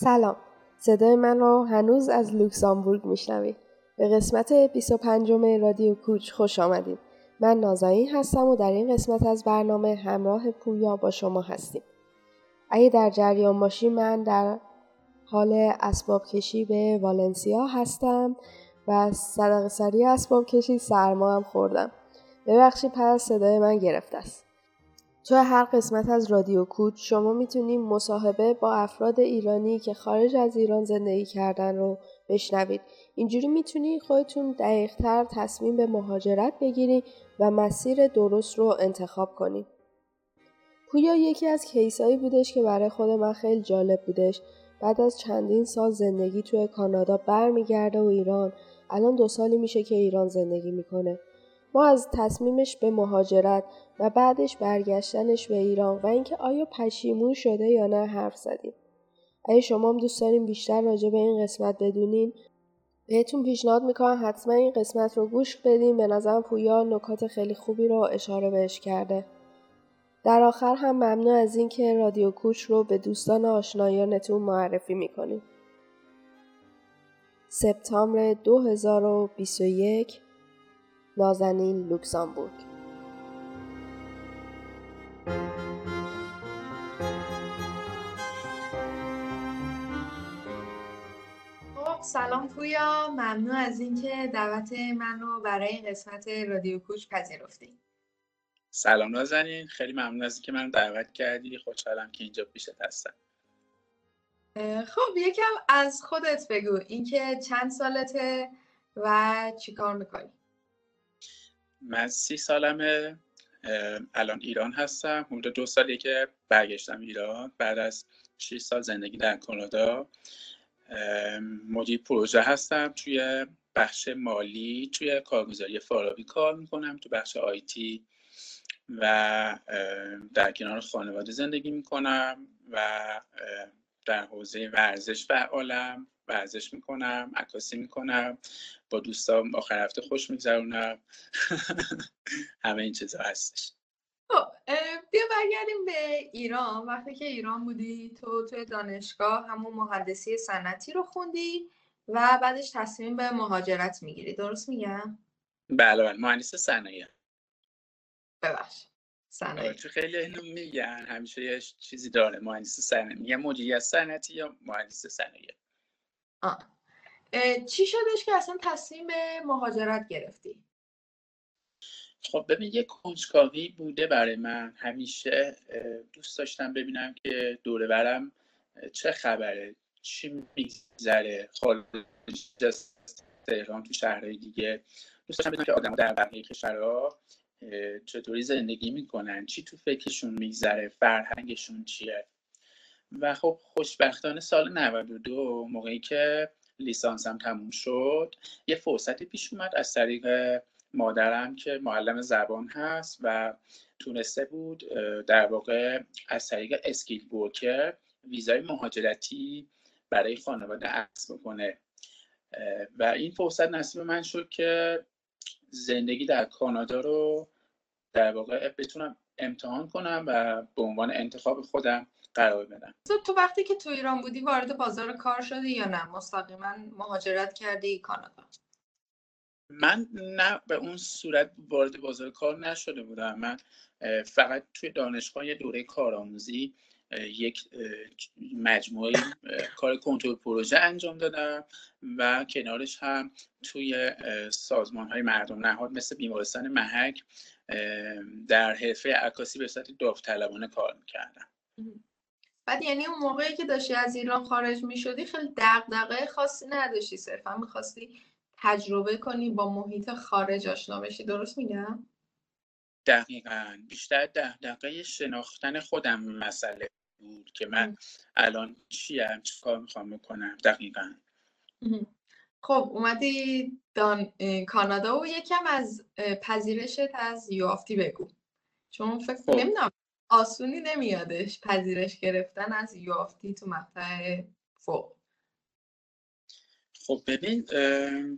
سلام. صدای من رو هنوز از لوکزامبورگ میشنوید به قسمت 25 رادیو کوچ خوش آمدید. من نازایی هستم و در این قسمت از برنامه همراه پویا با شما هستیم. اگه در جریان باشی من در حال اسباب کشی به والنسیا هستم و صدق سری اسباب کشی سرما هم خوردم. ببخشید پر صدای من گرفته است. توی هر قسمت از رادیو کوچ شما می‌تونید مصاحبه با افراد ایرانی که خارج از ایران زندگی کردن رو بشنوید. اینجوری می‌تونید خودتون دقیقتر تصمیم به مهاجرت بگیرید و مسیر درست رو انتخاب کنید. پویا یکی از کیسایی بودش که برای خود من خیلی جالب بودش. بعد از چندین سال زندگی توی کانادا برمیگرده و ایران الان دو سالی میشه که ایران زندگی می‌کنه. ما از تصمیمش به مهاجرت و بعدش برگشتنش به ایران و اینکه آیا پشیمون شده یا نه حرف زدیم. اگه شما هم دوست داریم بیشتر راجع به این قسمت بدونین بهتون پیشنهاد می‌کنم حتما این قسمت رو گوش بدین به نظرم پویا نکات خیلی خوبی رو اشاره بهش کرده. در آخر هم ممنون از اینکه رادیو کوچ رو به دوستان آشنایانتون معرفی می‌کنیم. سپتامبر 2021 نازنین لوکزامبورگ سلام پویا. ممنون از اینکه دعوت من رو برای این قسمت رادیو کوچ پذیرفتی سلام نازنین. خیلی ممنون از اینکه من دعوت کردی. خوشحالم که اینجا پیشت هستم. خب یکم از خودت بگو. اینکه چند سالته و چیکار می‌کنی؟ من سی سالمه. الان ایران هستم. حدود دو سالی که برگشتم ایران. بعد از 6 سال زندگی در کانادا مدیر پروژه هستم. توی بخش مالی توی کارگزاری فارابی کار می‌کنم. تو بخش آیتی و در کنار خانواده زندگی می‌کنم و در حوزه ورزش فعالم. ورزش می‌کنم عکاسی می‌کنم با دوستام آخر هفته خوش میگذرونم. همه این چیزا هستش. خب بیا برگردیم به ایران. وقتی که ایران بودی تو توی دانشگاه همون مهندسی صنعتی رو خوندی و بعدش تصمیم به مهاجرت می‌گیری. درست میگم؟ بله بله. مهندس صنایع. ببخش صنایع. تو خیلی اینو میگن. همیشه یه چیزی داره. مهندس صنایع. میگن مدیریت صنعتی یا مهندس صنایع. آه. چی شدش که اصلا تصمیم مهاجرت گرفتی؟ خب ببین یه کنجکاوی بوده برای من. همیشه دوست داشتم ببینم که دوره برم چه خبره چی میگذره. خارج از تهران تو شهرهای دیگه. دوست داشتم بدونم که آدم در بقیه کشورها چطوری زندگی می‌کنن چی تو فکرشون میگذره فرهنگشون چیه. و خب خوشبختانه سال 92 موقعی که لیسانسم تموم شد یه فرصتی پیش اومد از طریق مادرم که معلم زبان هست و تونسته بود در واقع از طریق اسکیل بورکر ویزای مهاجرتی برای خانواده عکس بکنه. و این فرصت نصیب من شد که زندگی در کانادا رو در واقع بتونم امتحان کنم و به عنوان انتخاب خودم قرار بدم تو وقتی که تو ایران بودی وارد بازار کار شدی یا نه؟ مستقیما مهاجرت کردی کانادا. من نه به اون صورت وارد بازار کار نشده بودم. من فقط توی دانشگاه یه دوره کارآموزی یک مجموعه کار کنترل پروژه انجام دادم و کنارش هم توی سازمان های مردم نهاد مثل بیمارستان محک در حرفه عکاسی به صورت داوطلبانه کار می‌کردم. بعد یعنی اون موقعی که داشتی از ایران خارج می‌شدی خیلی دغدغه خاصی نداشتی صرفا. می‌خواستی تجربه کنی با محیط خارج آشنا بشی. درست میگم؟ دقیقا. بیشتر دغدغه شناختن خودم مسئله بود که من الان چیم چی کار می‌خوام بکنم. دقیقا. خب اومدی دان... کانادا و یکم از پذیرشت از یوافتی بگو. چون فکر خب. نمی‌دونم آسونی نمیادش پذیرش گرفتن از یوافتی تو مقطع فوق. خب ببین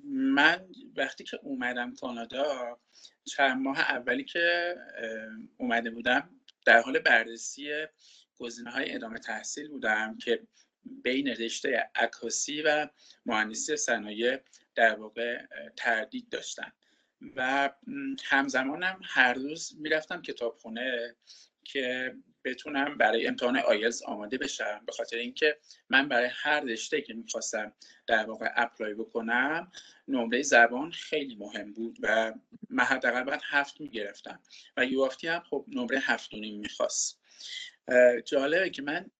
من وقتی که اومدم کانادا چند ماه اولی که اومده بودم در حال بررسی گزینه های ادامه تحصیل بودم که بین رشته عکاسی و مهندسی صنایع در واقع تردید داشتم و همزمانم هر روز می‌رفتم کتابخونه که بتونم برای امتحان آیلز آماده بشم. به خاطر اینکه من برای هر رشته که می‌خواستم در واقع apply بکنم نمره زبان خیلی مهم بود و من حداقل باید هفت می‌گرفتم و U of T هم خب نمره هفت می‌خواست. جالبه که من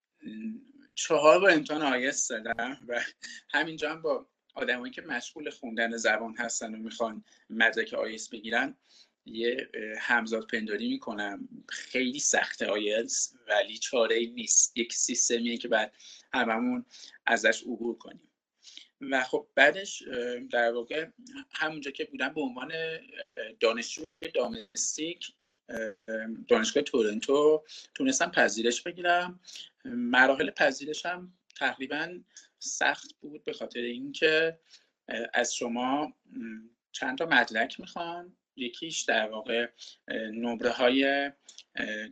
چهار بار امتحان آیلز دادم و همینجا هم با آدمایی که مشغول خوندن زبان هستن و می‌خوان مدرک آیلز بگیرن یه همزاد پنداری می‌کنم. خیلی سخته آیلز ولی چاره ای نیست. یک سیستمیه که بعد هممون ازش عبور کنیم. و خب بعدش در واقع همونجا که بودم به عنوان دانشجو دامستیک دانشگاه تورنتو تونستم پذیرش بگیرم. مراحل پذیرشم تقریبا سخت بود به خاطر اینکه از شما چند تا مدرک می‌خوان. یکیش در واقع نمره های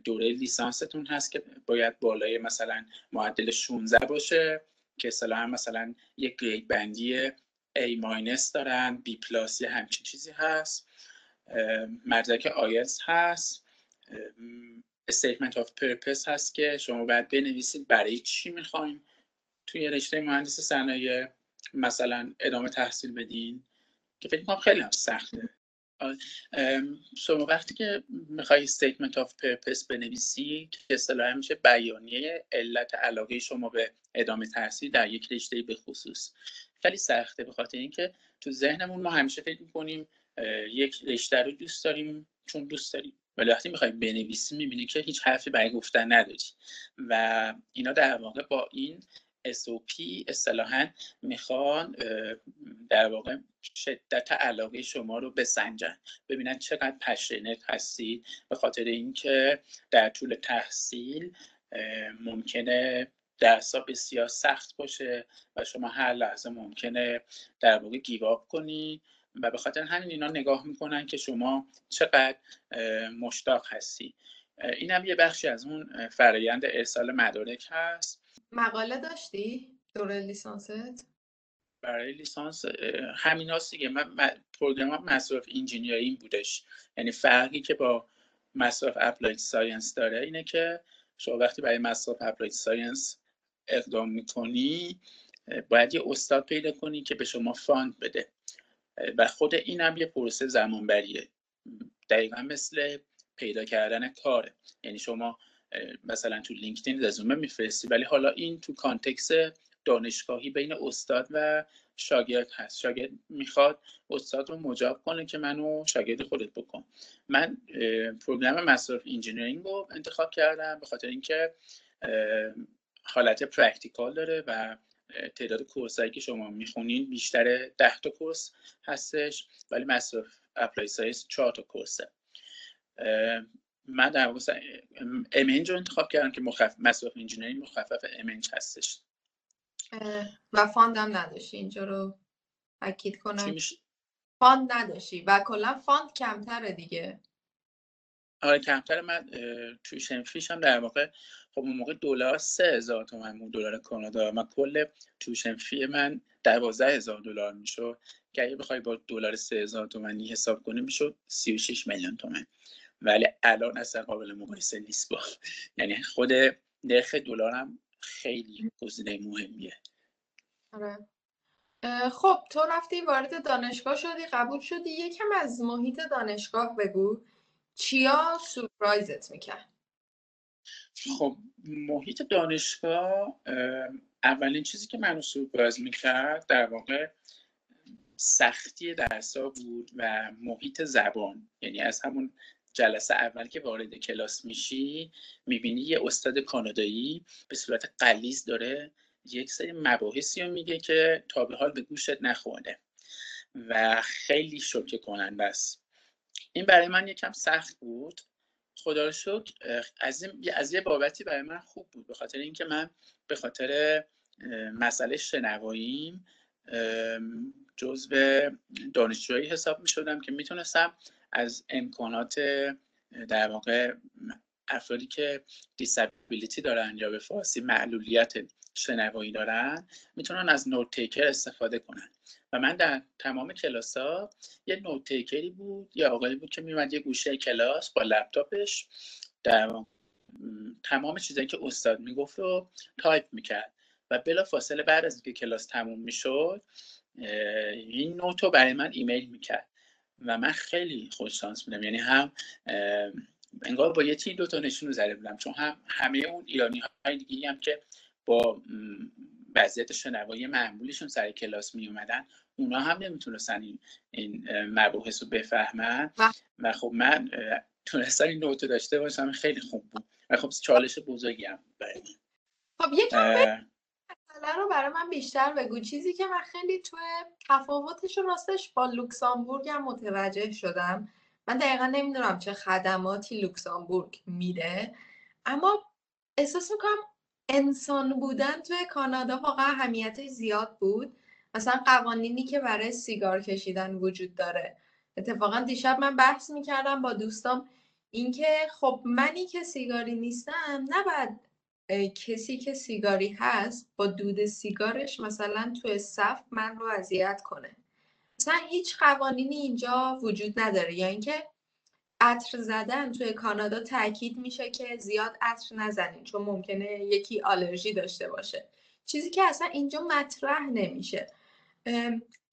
دوره لیسانستون هست که باید بالای مثلا معدل 16 باشه که اصطلاحا مثلا یک grade بندی A minus دارن B plus یه همچین چیزی هست. مدرک آیلز هست. statement of purpose هست که شما باید بنویسید برای چی می‌خوایم توی رشته مهندس صنایع مثلا ادامه تحصیل بدین که فکر کنم خیلی هم سخته. شما وقتی که می‌خوای statement of purpose بنویسی که اصطلاحا میشه بیانیه علت علاقه شما به ادامه تحصیل در یک رشته به خصوص. خیلی سخته به خاطر اینکه تو ذهنمون ما همیشه فکر می‌کنیم یک رشته رو دوست داریم چون دوست داریم. ولی وقتی می‌خوای بنویسی می‌بینی که هیچ حرفی برای گفتن نداری. و اینا در واقع با این SOP اصطلاحا می‌خوان در واقع شدت علاقه شما رو بسنجن. ببینن چقدر پشنت هستید. به خاطر اینکه در طول تحصیل ممکنه درسا بسیار سخت باشه و شما هر لحظه ممکنه در واقع گیواب کنی و به خاطر همین اینا نگاه می‌کنن که شما چقدر مشتاق هستی. این هم یه بخشی از اون فرایند ارسال مدارک هست. مقاله داشتی؟ دوره لیسانست؟ برای لیسانس همین هاست دیگه. من program Master of Engineering بودش. یعنی فرقی که با Master of Applied Science داره اینه که شما وقتی برای Master of Applied Science اقدام می‌کنی باید یه استاد پیدا کنی که به شما fund بده. و خود این هم یه پروسه زمانبریه. دقیقا مثل پیدا کردن کاره. یعنی شما مثلا تو LinkedIn رزومه میفرستی. ولی حالا این تو context دانشگاهی بین استاد و شاگرد هست. شاگرد می‌خواد استاد رو مجاب کنه که منو شاگرد خودت بکن. من program Master of Engineering رو انتخاب کردم به خاطر اینکه حالت practical داره و تعداد course ایی که شما می‌خونین بیشتر ده تا course هستش ولی Master of Applied Science چهار تا course ه. من در واقع MEng رو انتخاب کردم که مخف... Master of Engineering مخفف MEng هستش. و fund م نداشتی. اینجا رو تاکید کنم. fund نداشتی و کلا fund کمتره دیگه. آره کمتر من tuition fee ش هم در واقع خب اون موقع دلار سه هزار تومن بود دلار کانادا. من کل tuition fee من دوازده هزار دلار می‌شد. که اگه بخوای با دلار سه هزار تومنی حساب کنی می‌شد سی و شیش میلیون تومن. ولی الان اصلا قابل مقایسه نیست با. یعنی خود نرخ دلار هم خیلی گزینه مهمیه. آره. خب تو رفتی وارد دانشگاه شدی قبول شدی. یکم از محیط دانشگاه بگو. چیا سورپرایزت می‌کرد؟ خب محیط دانشگاه اولین چیزی که منو سورپرایز می‌کرد در واقع سختی درسا بود و محیط زبان. یعنی از همون جلسه اول که وارد کلاس میشی می‌بینی یه استاد کانادایی به صورت قلیز داره یک سری مباحثی رو میگه که تا به حال به گوشت نخورده و خیلی شوکه کننده است. این برای من یکم سخت بود. خدا رو شکر از, از یه بابتی برای من خوب بود. به خاطر اینکه من به خاطر مسئله شنواییم جزو دانشجوهایی حساب می شدم که می‌تونستم از امکانات در واقع افرادی که دیسابیلیتی دارن یا به فارسی معلولیت شنوایی دارن می‌تونن از نوت تیکر استفاده کنن. و من در تمام کلاس ها یه نوت تیکری بود یا آقایی بود که میومد یه گوشه کلاس با لپتاپش در تمام چیزایی که استاد می‌گفت رو تایپ می‌کرد. و بلا فاصله بعد از اینکه کلاس تموم می‌شد این note رو برای من ایمیل می‌کرد. و من خیلی خوششانس بودم یعنی هم انگار با یه تیر دوتا نشون رو زده بودم. چون هم همه اون ایرانی های دیگه هم که با وضعیت شنوایی معمولیشون سر کلاس می اومدن اونا هم نمی‌تونستن این, این مباحث رو بفهمن. و خب من تونستم این نوتو داشته باشم خیلی خوب بود. و خب چالش بزرگی هم برای خب یکم مسئله رو برای من بیشتر بگو. چیزی که من خیلی تو تفاوتش رو راستش با لوکسامبورگ هم متوجه شدم. من دقیقا نمی‌دونم چه خدماتی لوکسامبورگ میده. اما احساس می‌کنم انسان بودن توی کانادا واقعا اهمیت زیاد بود. مثلا قوانینی که برای سیگار کشیدن وجود داره. اتفاقا دیشب من بحث می‌کردم با دوستام اینکه خب منی که سیگاری نیستم نباید کسی که سیگاری هست با دود سیگارش مثلا توی صف من رو اذیت کنه. مثلا هیچ قوانینی اینجا وجود نداره. یا اینکه عطر زدن توی کانادا تاکید میشه که زیاد عطر نزنین چون ممکنه یکی آلرژی داشته باشه. چیزی که اصلا اینجا مطرح نمیشه.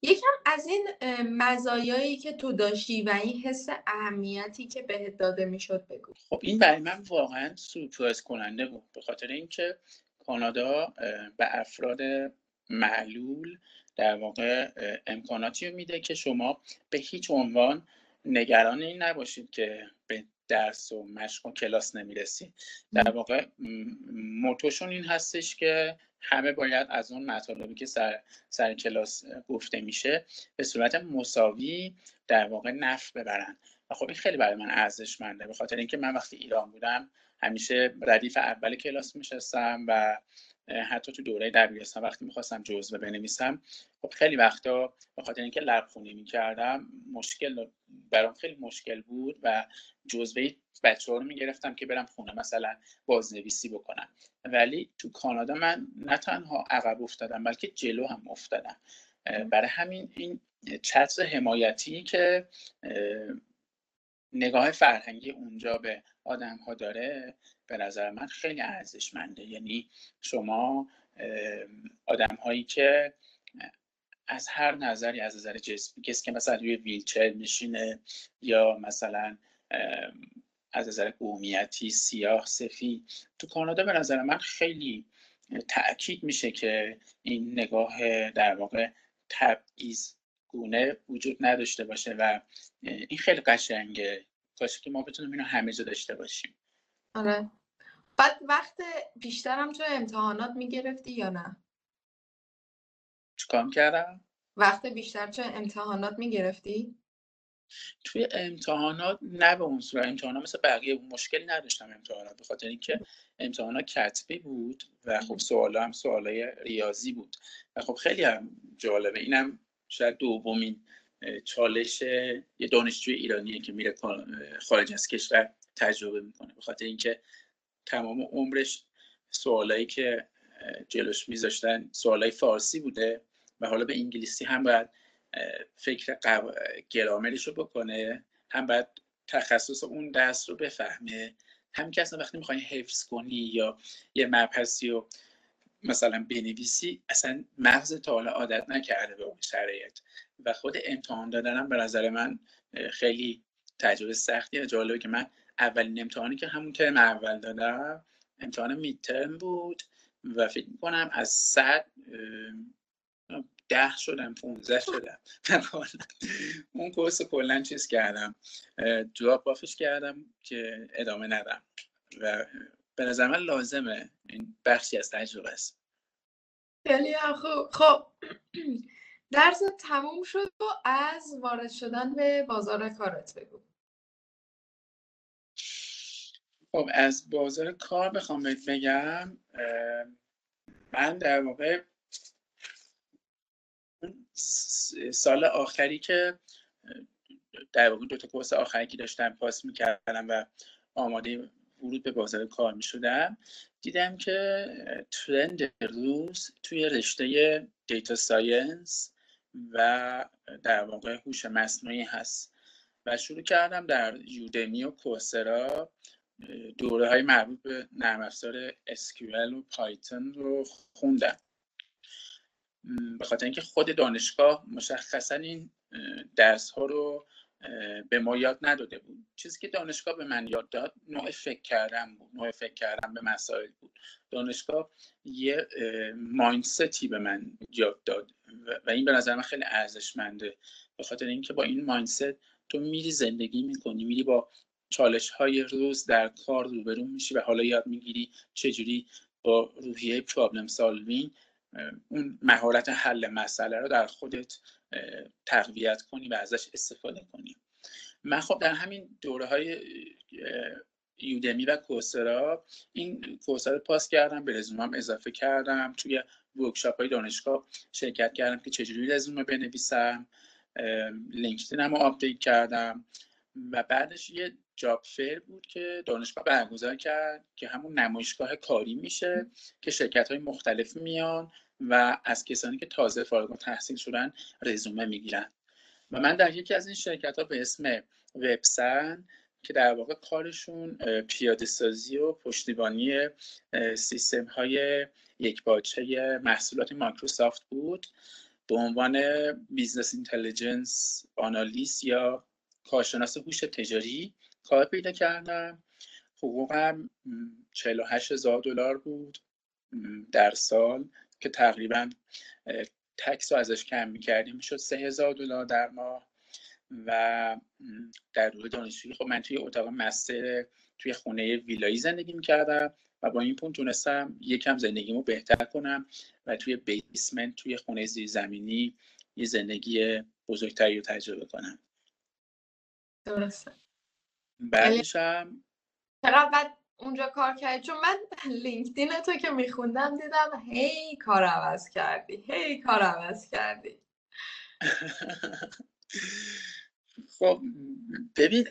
یکم از این مزایایی که تو داشتی و این حس اهمیتی که بهت داده می‌شد بگو. خب این برای من واقعا سورپرایز کننده بود به خاطر اینکه کانادا به افراد معلول در واقع امکاناتی رو میده که شما به هیچ عنوان نگران این نباشید که به درس و مشق و کلاس نمی‌رسید. در واقع موتوشون این هستش که همه باید از اون مطالبی که سر, سر کلاس گفته میشه به صورت مساوی در واقع نف ببرن. خب این خیلی برای من ارزشمنده. به خاطر اینکه من وقتی ایران بودم همیشه ردیف اول کلاس میشستم و حتی تو دوره دبیرستان وقتی می‌خواستم جزوه بنویسم خب خیلی وقتا به خاطر اینکه لبخونی می‌کردم مشکل برام خیلی مشکل بود و جزوه بچه ها رو می‌گرفتم که برم خونه مثلا بازنویسی بکنم. ولی تو کانادا من نه تنها عقب افتادم بلکه جلو هم افتادم. برای همین این چتر حمایتی که نگاه فرهنگی اونجا به آدم ها داره به نظر من خیلی ارزشمنده. یعنی شما آدم هایی که از هر نظری از نظر جسمی کسی که مثلا روی ویلچر میشینه یا مثلا از نظر قومیتی سیاه سفید تو کانادا به نظر من خیلی تاکید میشه که این نگاه در واقع تبعیض گونه وجود نداشته باشه و این خیلی قشنگه. کاش که ما بتونیم اینو همه جا داشته باشیم. آره. بعد وقت بیشترم تو امتحانات می‌گرفتی یا نه؟ چیکار کردم وقت بیشتر تو امتحانات می‌گرفتی؟ توی امتحانات نه به اون صورت. امتحانات مثل بقیه مشکلی نداشتم امتحانات به خاطر اینکه امتحانات کتبی بود و خب سوال هم سوالای ریاضی بود. و خب خیلی هم جالبه. اینم شاید دومین چالش یه دانشجوی ایرانیه که میره خارج از کشور تجربه می‌کنه. به خاطر اینکه تمام عمرش سوالایی که جلوش میذاشتن سوالای فارسی بوده و حالا به انگلیسی هم باید فکر قو... گرامرش رو بکنه هم باید تخصص اون دست رو بفهمه. هم که اصلا وقتی می‌خوای حفظ کنی یا یه مبحثی رو مثلا بنویسی اصلا مغز تا حالا عادت نکرده به اون شرایط. و خود امتحان دادنم به نظر من خیلی تجربه سختیه جالبه که من اولین امتحانی که همون ترم اول دادم امتحان میترم بود و فکر می‌کنم از صد ده شدم 15 شدم. اون کورس کلا چیز کردم جواب بافش کردم که ادامه ندم. و به نظر من لازمه. این بخشی از تجربه است. خیلی خوب. خب درس تموم شد و از وارد شدن به بازار کارت بگو. خب از بازار کار بخوام بهت بگم من در واقع سال آخری که در واقع دو تا course آخری که داشتم پاس می‌کردم و آماده ورود به بازار کار می شدم دیدم که trend روز توی رشته data science و در واقع هوش مصنوعی هست و شروع کردم در یودمی و کوسرا دوره های مربوط به نرم افزار SQL و پایتون رو خوندم. به خاطر اینکه خود دانشگاه مشخصا این درس ها رو به ما یاد نداده بود. چیزی که دانشگاه به من یاد داد نوع فکر کردم بود. نوع فکر کردم به مسائل بود. دانشگاه یه مایندستی به من یاد داد و این به نظر من خیلی ارزشمنده. به خاطر اینکه با این مایندست تو میری زندگی می‌کنی میری با چالش های روز در کار روبرو میشی و حالا یاد می‌گیری چجوری با روحیه پرابلم سالوینگ اون مهارت حل مسئله رو در خودت تقویت کنی و ازش استفاده کنی. من خب در همین دوره های یودمی و کوسرا این کوسرا پاس کردم به رزومم اضافه کردم توی workshop های دانشگاه شرکت کردم که چجوری رزومه بنویسم LinkedIn م رو update کردم و بعدش یه job fair بود که دانشگاه برگزار کرد که همون نمایشگاه کاری میشه که شرکت های مختلف میان و از کسانی که تازه فارغ تحصیل شدن رزومه می‌گیرن. و من در یکی از این شرکت ها به اسم WebSan که در واقع کارشون پیاده سازی و پشتیبانی سیستم های یکپارچه محصولات مایکروسافت بود. به عنوان business intelligence analyst یا کارشناس هوش تجاری. کار پیدا کردم. حقوقم 48 هزار دلار بود در سال که تقریبا tax رو ازش کم می‌کردیم. می‌شد سه هزار دلار در ماه و در دوره دانشجویی. خب من توی اتاق master توی خونه ویلایی زندگی می‌کردم و با این پول تونستم یکم زندگیمو بهتر کنم و توی بیسمنت توی خونه زیرزمینی یه زندگی بزرگتری رو تجربه کنم. درسته. بعدش هم چقدر اونجا کار کردی؟ چون من لینکدین تو که میخوندم دیدم هی کار عوض کردی هی کار عوض کردی. خب ببین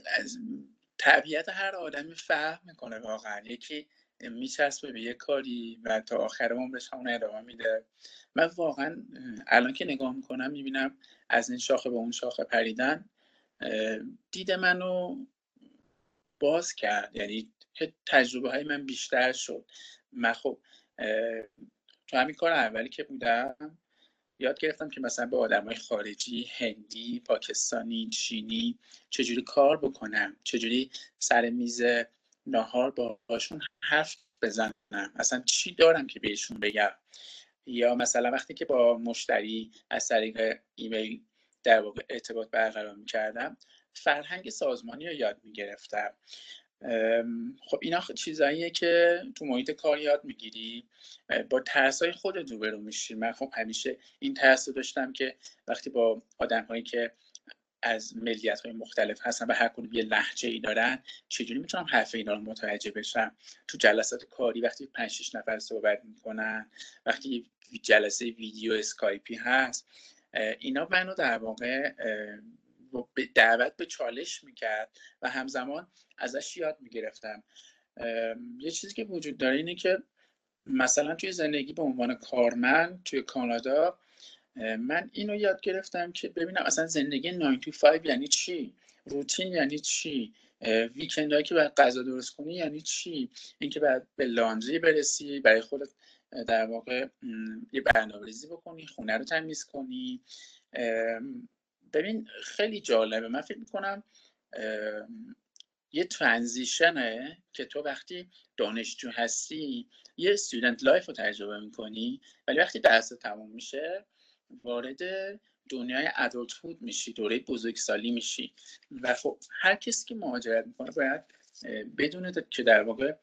طبیعت هر آدمی فهم می‌کنه واقعا. یکی میچسبه به یه کاری و تا آخر عمرش همون ادامه میده. من واقعا الان که نگاه می‌کنم می‌بینم از این شاخه به اون شاخه پریدن دید منو باز کرد. یعنی تجربه های من بیشتر شد. من خب تو همین کار اولی که بودم یاد گرفتم که مثلا به آدم های خارجی هندی پاکستانی چینی چجوری کار بکنم؟ چجوری سر میز ناهار باشون حرف بزنم؟ اصلا چی دارم که بهشون بگم؟ یا مثلا وقتی که با مشتری از طریق ایمیل در ارتباط برقرار می‌کردم فرهنگ سازمانی رو یاد می‌گرفتم. خب اینا چیزاییه که تو محیط کار یاد می‌گیری. با ترس های خودت روبرو میشی. من خب همیشه این ترس رو داشتم که وقتی با آدم هایی که از ملیت های مختلف هستن و هر کدوم یه لحجه ای دارن چجوری می‌تونم حرف اینا رو متوجه بشم؟ تو جلسات کاری وقتی 5 6 نفر صحبت می‌کنن وقتی جلسه ویدیو اسکایپی هست اینا منو در واقع دعوت به چالش می‌کرد و همزمان ازش یاد می‌گرفتم. یه چیزی که وجود داره اینه که مثلا توی زندگی به عنوان کارمند توی کانادا من اینو یاد گرفتم که ببینم اصلا زندگی 9 to 5 یعنی چی؟ روتین یعنی چی؟ ویکند هایی که باید غذا درست کنی یعنی چی؟ اینکه باید به لاندری برسی برای خودت در واقع یه برنامه ریزی بکنی خونه رو تمیز کنی. ببین خیلی جالبه. من فکر می‌کنم یه transition ه که تو وقتی دانشجو هستی یه student life رو تجربه می‌کنی ولی وقتی درس تموم میشه وارد دنیای adulthood میشی دوره بزرگسالی میشی. و خب هر کسی که مهاجرت می‌کنه باید بدونه که در واقع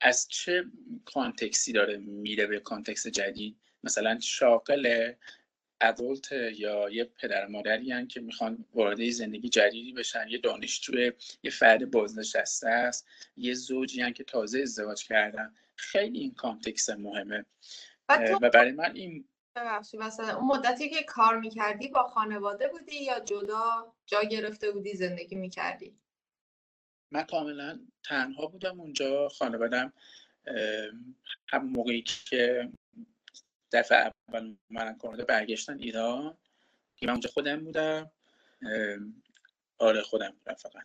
از چه context ی داره میره به context جدید. مثلا شاغل adult یا یه پدر مادری که می‌خوان وارد زندگی جدیدی بشن یه دانشجو یه فرد بازنشسته است یه زوجی که تازه ازدواج کردن. خیلی این کانتکس مهمه. و برای من این ببخشید مثلا اون مدتی که کار می‌کردی با خانواده بودی یا جدا جا گرفته بودی زندگی می‌کردی؟ من کاملا تنها بودم اونجا خانوادم هم موقعی که دفعه اول من کانادا برگشتن ایران که من اونجا خودم بودم. آره خودم بودم فقط.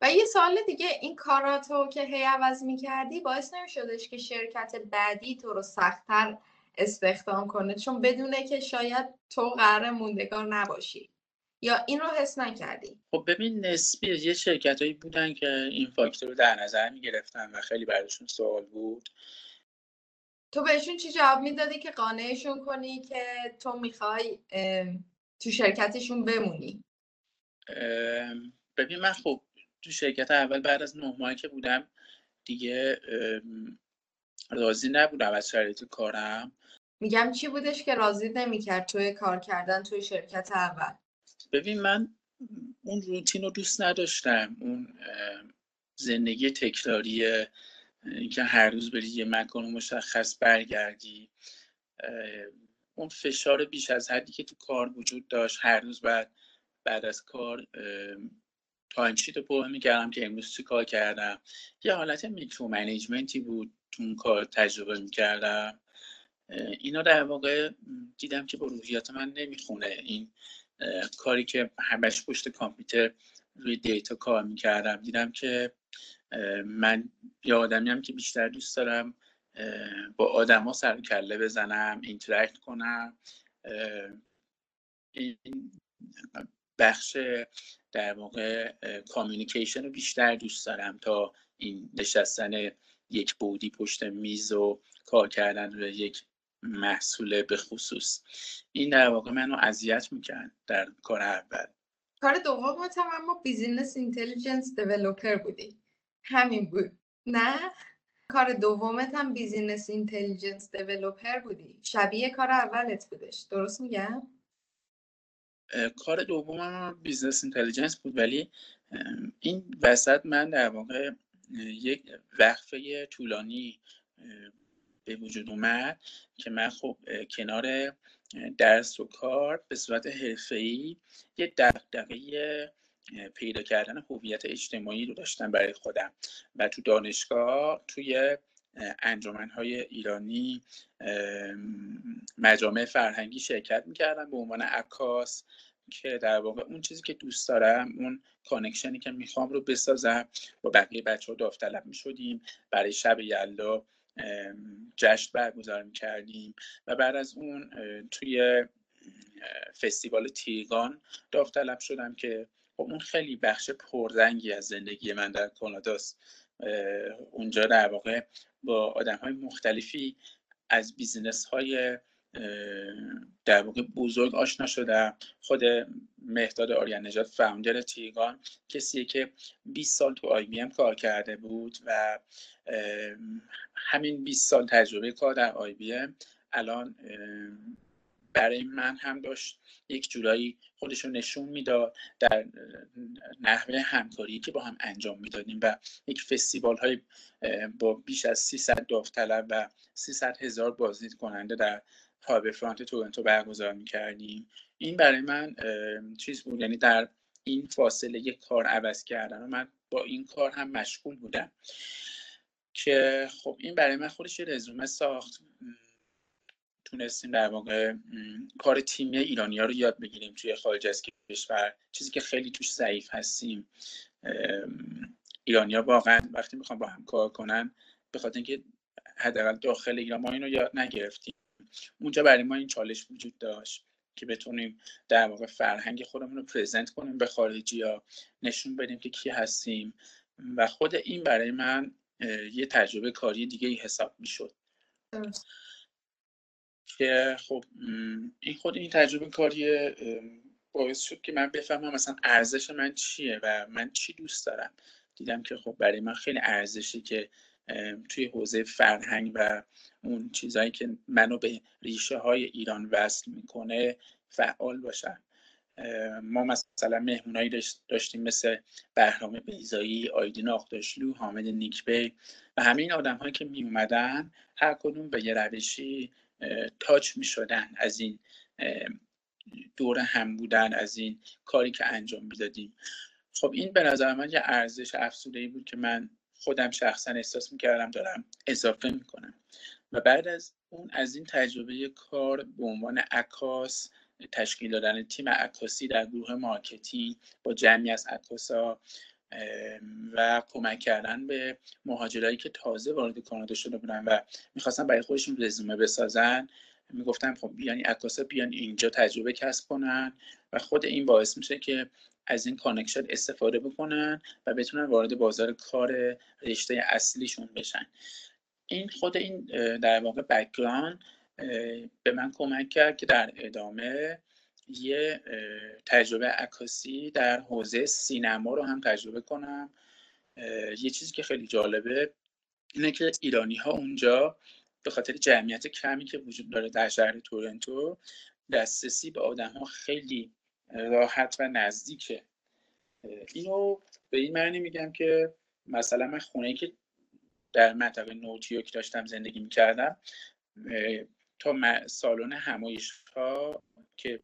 و یه سال دیگه این کاراتو که هی عوض می‌کردی باعث نمیشدش که شرکت بعدی تو رو سختتر استخدام کنه؟ چون بدونه که شاید تو قرار موندگار نباشی. یا این رو حس نکردی؟ خب ببین نسبی یه شرکت هایی بودن که این فاکتور رو در نظر می‌گرفتن و خیلی براشون سوال بود. تو بهشون چی جواب می‌دادی که قانعشون کنی که تو می‌خوای تو شرکتشون بمونی؟ ببین من خب تو شرکت اول بعد از نه ماهی که بودم دیگه راضی نبودم از شرایط کارم. میگم چی بودش که راضی نمی‌کرد توی کار کردن توی شرکت اول؟ ببین من اون روتین رو دوست نداشتم اون زندگی تکراری اینکه هر روز بری یه مکان مشخص برگردی اون فشار بیش از حدی که تو کار وجود داشت هر روز بعد بعد از کار time رو پر می‌کردم که امروز چی کار کردم؟ یه حالت micromanagement ی بود تو اون کار تجربه می‌کردم. اینا در واقع دیدم که با روحیات من نمی‌خونه. این کاری که همش پشت کامپیوتر روی data کار می‌کردم دیدم که من یه آدمی‌ام که بیشتر دوست دارم با آدما سر کله بزنم interact کنم این بخش در واقع communication رو بیشتر دوست دارم تا این نشستن یک بعدی پشت میز و کار کردن روی یک محصول به خصوص. این در واقع منو اذیت می‌کرد در کار اول. کار دومت هم اما business intelligence developer بودی همین بود. نه؟ کار دومت هم business intelligence developer بودی. شبیه کار اولت بودش. درست میگم؟ کار دومم business intelligence بود ولی این وسط من در واقع یک وقفه طولانی به وجود اومد که من خب کنار درس و کار به صورت حرفه‌ای یه دقدقه پیدا کردن هویت اجتماعی رو داشتم برای خودم. و تو دانشگاه توی های ایرانی مجامع فرهنگی شرکت می‌کردم به عنوان عکاس که در واقع اون چیزی که دوست دارم اون connection ی که می‌خوام رو بسازم. با بقیه بچه ها داوطلب می‌شدیم. برای شب یلدا جشن برگزار می‌کردیم. و بعد از اون توی فستیوال تیرگان داوطلب شدم که خب اون خیلی بخش پررنگی از زندگی من در کاناداست. اونجا در واقع با آدم های مختلفی از business های در واقع بزرگ آشنا شدم. خود مهداد آریان نجات فاوندر تیگان کسیه که 20 سال تو آی بی ام کار کرده بود و همین 20 سال تجربه کار در آی بی ام الان برای من هم داشت. یک جورایی خودش رو نشون می‌داد در نحوه همکاری که با هم انجام می‌دادیم و یک فستیوال های با بیش از 300 داوطلب و 300 هزار بازدید کننده در هایبر فرانت تورنتو برگزار می‌کردیم. این برای من چیز بود. یعنی در این فاصله یک کار عوض کردن و من با این کار هم مشغول بودم. که خب این برای من خودش رزومه ساخت. تونستیم در واقع کار تیمی ایرانی ها رو یاد بگیریم توی خارج از کشور. چیزی که خیلی توش ضعیف هستیم ایرانی ها واقعا وقتی می‌خوان با هم کار کنن به خاطر اینکه حداقل داخل ایران ما اینو یاد نگرفتیم. اونجا برای ما این چالش وجود داشت که بتونیم در واقع فرهنگ خودمون رو پرزنت کنیم به خارجی ها نشون بدیم که کی هستیم. و خود این برای من یه تجربه کاری دیگه ای حساب می‌شد. که خب این خود این تجربه کاری باعث شد که من بفهمم مثلا ارزش من چیه و من چی دوست دارم. دیدم که خب برای من خیلی ارزشی که توی حوزه فرهنگ و اون چیزهایی که منو به ریشه های ایران وصل می‌کنه فعال باشم. ما مثلا مهمونایی داشتیم مثل بهرام بیزایی، آیدین آخداشلو، حامد نیکبی و همه این آدم هایی که می اومدن هر کدوم به یه روشی تاچ می شدن از این دور هم بودن از این کاری که انجام می‌دادیم. خب این به نظر من یه ارزش افزوده ای بود که من خودم شخصا احساس می‌کردم دارم اضافه می‌کنم. و بعد از اون از این تجربه کار به عنوان عکاس تشکیل دادن تیم عکاسی در گروه marketing با جمعی از عکاسا و کمک کردن به مهاجرایی که تازه وارد کانادا شده بودن و می‌خواستن برای خودشون رزومه بسازن. می‌گفتم خب بیان عکاسا بیان اینجا تجربه کسب کنن و خود این باعث میشه که از این connection استفاده بکنن و بتونن وارد بازار کار رشته اصلیشون بشن. این خود این در واقع background به من کمک کرد که در ادامه یه تجربه عکاسی در حوزه سینما رو هم تجربه کنم. یه چیزی که خیلی جالبه اینه که ایرانی ها اونجا به خاطر جمعیت کمی که وجود داره در شهر تورنتو دسترسی به آدم ها خیلی راحت و نزدیکه. اینو به این معنی میگم که مثلا من خونه که در منطقه نوتیوک داشتم زندگی می‌کردم تا سالن همایش ها که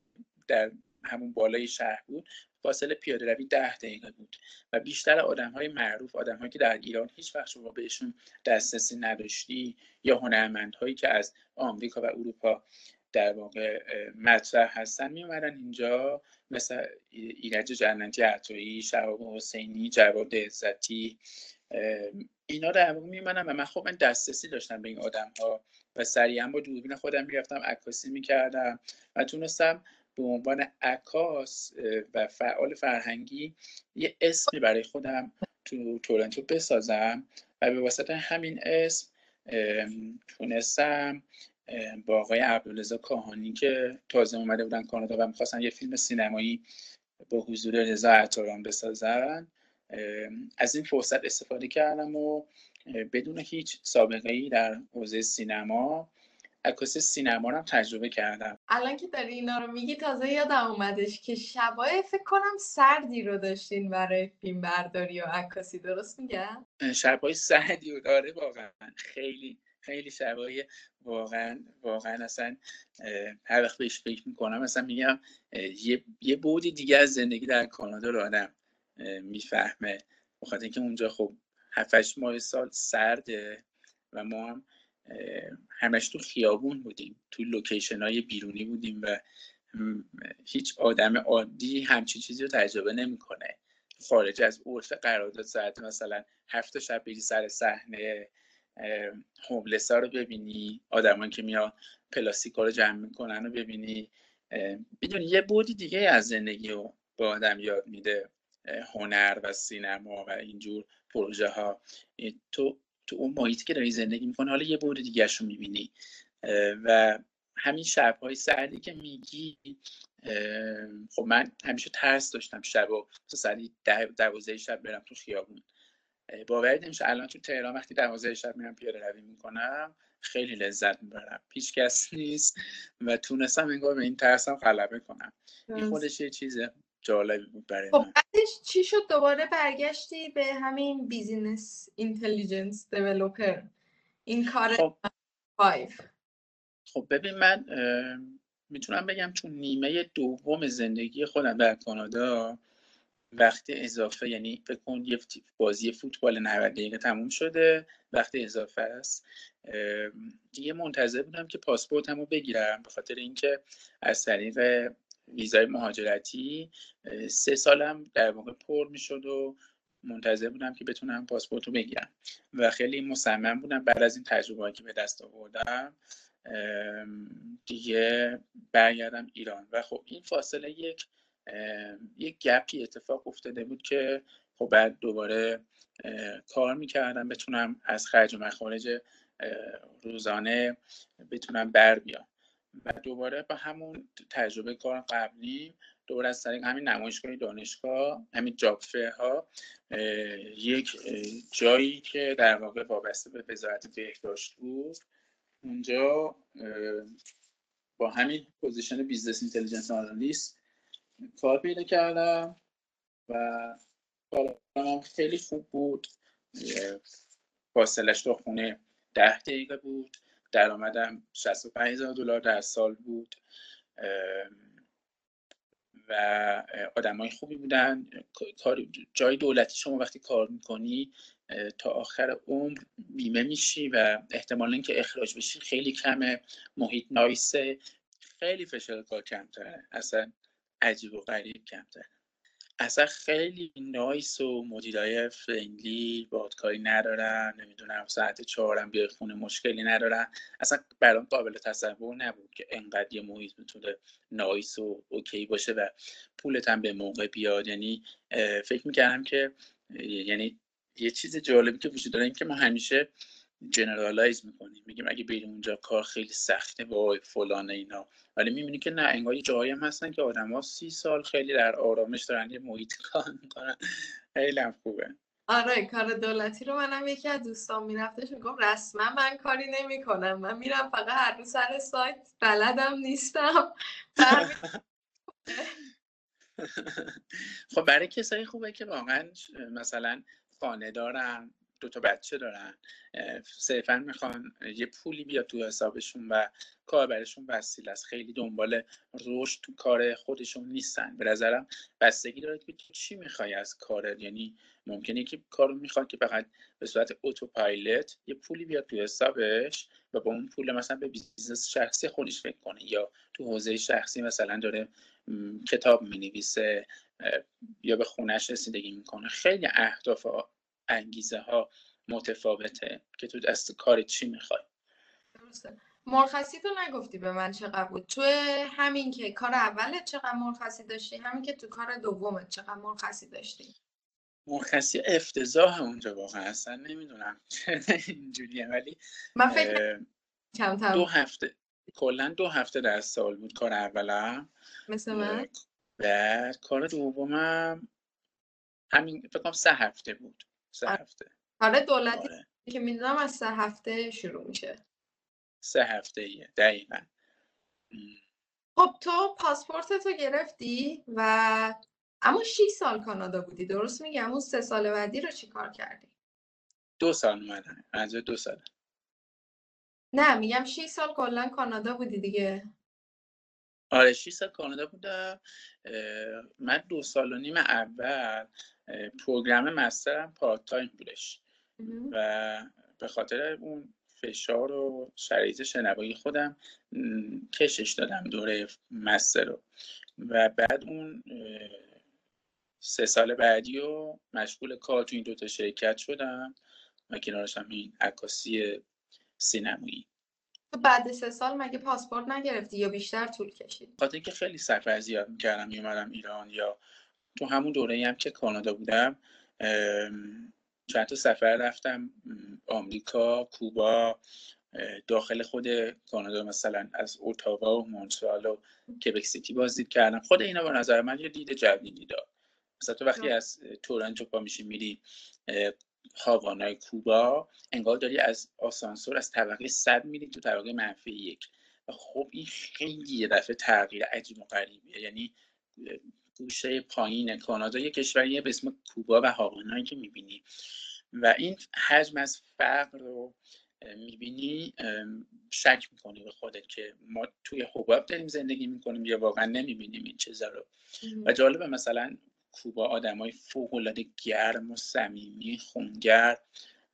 در همون بالای شهر بود فاصله پیاده روی ده دقیقه بود و بیشتر آدم های معروف آدم که در ایران هیچ وقت شما بهشون دسترسی نداشتی یا هنرمندهایی که از آمریکا و اروپا در واقع مطرح هستن می اومدن اینجا مثل ایرج جنتی عطایی شهاب حسینی جواد عزتی اینا در واقع می و من خب من دسترسی داشتم به این آدم ها و سریعا با دوربین خودم می‌رفتم عکاسی می‌کردم و تونستم به عنوان عکاس و فعال فرهنگی یه اسمی برای خودم تو تورنتو بسازم و به واسطه همین اسم تونستم با آقای عبدالرزا کاهانی که تازه اومده بودن کانادا و می‌خواستن یه فیلم سینمایی با حضور رضا عطاران بسازن. از این فرصت استفاده کردم و بدون هیچ سابقه ای در حوزه سینما عکاسی سینما رو تجربه کردم. الان که داری اینا رو میگی تازه یادم اومدش که شبای فکر کنم سردی رو داشتین برای فیلم برداری و عکاسی درست میگم؟ شبای سردی رو داره واقعا. خیلی خیلی شبای واقعا واقعا اصلا هر وقت بهش فکر می‌کنم مثلا میگم یه, یه بودی دیگه از زندگی در کانادا رو آدم می‌فهمه. بخاطر اینکه اونجا خب 7 ماه سال سرده و ما هم همش تو خیابون بودیم تو لوکیشن های بیرونی بودیم و هیچ آدم عادی همچین چیزی رو تجربه نمی‌کنه. خارج از عرف قرارداد ساعت مثلا هفت شب بری سر صحنه هوملسا رو ببینی آدمان که میان پلاستیکا رو جمع می‌کنن رو ببینی. می‌دونی یه بودی دیگه از زندگی رو به آدم یاد میده هنر و سینما و اینجور پروژه ها تو تو اون محیطی که داری زندگی می‌کنه حالا یه بود دیگه رو می‌بینی و همین شبهای سردی که میگی خب من همیشه ترس داشتم شب و ساعت دوازده شب برم تو خیابون. باورت نمیشه الان تو تهران وقتی دوازده شب میرم پیاده روی می‌کنم خیلی لذت می‌برم. هیچ کس نیست و تونستم انگار به این ترسم غلبه کنم. این خودش یه چیزه. جالبی بود برای خب بعدش چی شد؟ دوباره برگشتی به همین business intelligence developer این کار خب. five خب ببین من می‌تونم بگم تو نیمه دوم زندگی خودم در کانادا وقتی اضافه یعنی بکن یه بازی فوتبال 90 دقیقه تموم شده وقتی اضافه است. دیگه منتظر بودم که پاسپورتمو بگیرم به خاطر اینکه از طریق ویزای مهاجرتی سه سالم در واقع پر می‌شد و منتظر بودم که بتونم پاسپورت رو بگیرم. و خیلی مصمم بودم بعد از این تجربه که به دست آوردم دیگه برگردم ایران. و خب این فاصله یک یک گپی اتفاق افتاده بود که خب بعد دوباره کار می‌کردم بتونم از خرج و مخارج روزانه بتونم بر بیام. و دوباره با همون تجربه کار قبلی دوباره از طریق همین نمایشگاه دانشگاه همین جاب ها یک جایی که در واقع وابسته به وزارت بهداشت بود. اونجا با همین position business intelligence analyst کار پیدا کردم و کارم خیلی خوب بود. فاصلش تا خونه ده دقیقه بود. درآمدم 65 هزار دلار در سال بود. و آدمای خوبی بودن. جای دولتی شما وقتی کار می‌کنی تا آخر عمر بیمه میشی و احتمال اینکه اخراج بشی خیلی کمه. محیط نایسه. خیلی فشار کار کمتره. اصلا عجیب و غریب کمتره. اصلا خیلی نایس و مدیرای فرندلی بادکاری ندارن نمی‌دونم ساعت چهارم بیای خونه مشکلی ندارن. اصلا برام قابل تصور نبود که انقدر یه محیط می‌تونه nice و OK باشه و پولت هم به موقع بیاد. یعنی فکر می‌کردم که یعنی یه چیز جالبی که وجود داره این که ما همیشه generalize می‌کنیم میگیم اگه بریم اونجا کار خیلی سخته وای فلان اینا. ولی می‌بینی که نه انگار یه جایی هم هستن که ها سی سال خیلی در آرامش دارن یه محیط کار می‌کنن. خیلی هم خوبه. آره کار دولتی رو منم یکی از دوستان میرفتش میگم رسما من کاری نمی‌کنم. من میرم فقط هر روز سر سایت بلدم نیستم. خب برای کسایی خوبه که واقعا مثلا خانه دارن دو تا بچه دارن. صرفا می‌خوان یه پولی بیاد تو حسابشون و کار برشون وسیله است. خیلی دنبال رشد تو کار خودشون نیستن. به نظرم بستگی داره که تو چی می‌خوای از کارت؟ یعنی ممکنه که کارو می‌خواد که فقط به صورت اتوپایلوت یه پولی بیاد تو حسابش و با اون پول مثلا به business شخصی خودش فکر کنه. یا تو حوزه شخصی مثلا داره کتاب می‌نویسه یا به خونش رسیدگی می‌کنه. خیلی اهداف انگیزه ها متفاوته که تو از کار چی می‌خوای. درسته. مرخصی تو نگفتی به من چقدر بود؟ تو همین که کار اولت چقدر مرخصی داشتی همین که تو کار دومت چقدر مرخصی داشتی؟ مرخصی افتضاح اونجا واقعا اصلا نمی‌دونم. اینجوریه ولی من فکر دو هفته کلا دو هفته در سال بود کار اولم. مثل من؟ بعد کار دومم همین فکر سه هفته بود. سه هفته. آره دولتی آره. که می‌دونم از سه هفته شروع میشه. سه هفته ایه دقیقا. خب تو پاسپورت تو گرفتی و اما 6 سال کانادا بودی. درست میگم اون سه سال بعدی رو چی کار کردی؟ دو سال اومدن از دو سال نه میگم 6 سال کلا کانادا بودی دیگه. آره 6 سال کانادا بودم. من دو سال و نیم اول program master م part-time بودش و به خاطر اون فشار و شرایط شنوایی خودم کشش دادم دوره master رو. و بعد اون سه سال بعدی و مشغول کار تو این دوتا شرکت شدم و کنارش هم این عکاسی سینمایی. بعد سه سال مگه پاسپورت نگرفتی یا بیشتر طول کشید؟ خاطر که خیلی سفر زیاد می‌کردم میومدم ایران یا تو همون دوره هم که کانادا بودم چند تا سفر رفتم آمریکا کوبا داخل خود کانادا مثلا از اوتاوا و مونترال و کبک سیتی بازدید کردم. خود اینا به نظر من یه دید جدیدی داد. مثلا تو وقتی از تورنتو پا میشی میری هاوانای کوبا انگار داری از آسانسور از طبقه صد میری تو طبقه منفی یک. خب این خیلی یه دفعه تغییر عجیب و غریبیه. یعنی گوشه پایین کانادا یه کشوری به اسم کوبا و هاوانایی که می‌بینی. و این حجم از فقر رو می‌بینی شک می‌کنی به خودت که ما توی حباب داریم زندگی می‌کنیم یا واقعا نمی‌بینیم این چیزا رو. و جالبه مثلا کوبا آدمای فوقالعاده گرم و صمیمی خونگرد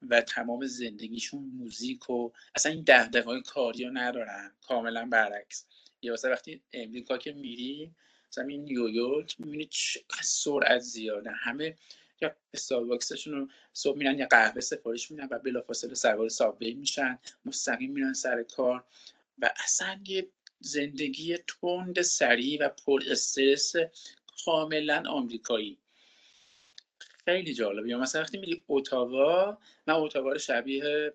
و تمام زندگیشون موزیک و اصلا این دغدغه‌های کاری رو ندارن. کاملا برعکس. یا مثلا وقتی امریکا که میری این نیویورک می‌بینی چقدر سرعت زیاده. همه یا استارباکسشون رو صبح میرن یا قهوه سفارش میدن و بلافاصله سوار سابوی میشن. مستقیم میرن سر کار. و اصلا یه زندگی تند سریع و پر استرس کاملا آمریکایی. خیلی جالبه. یا مثلا وقتی میری اتاوا من اتاوا رو شبیه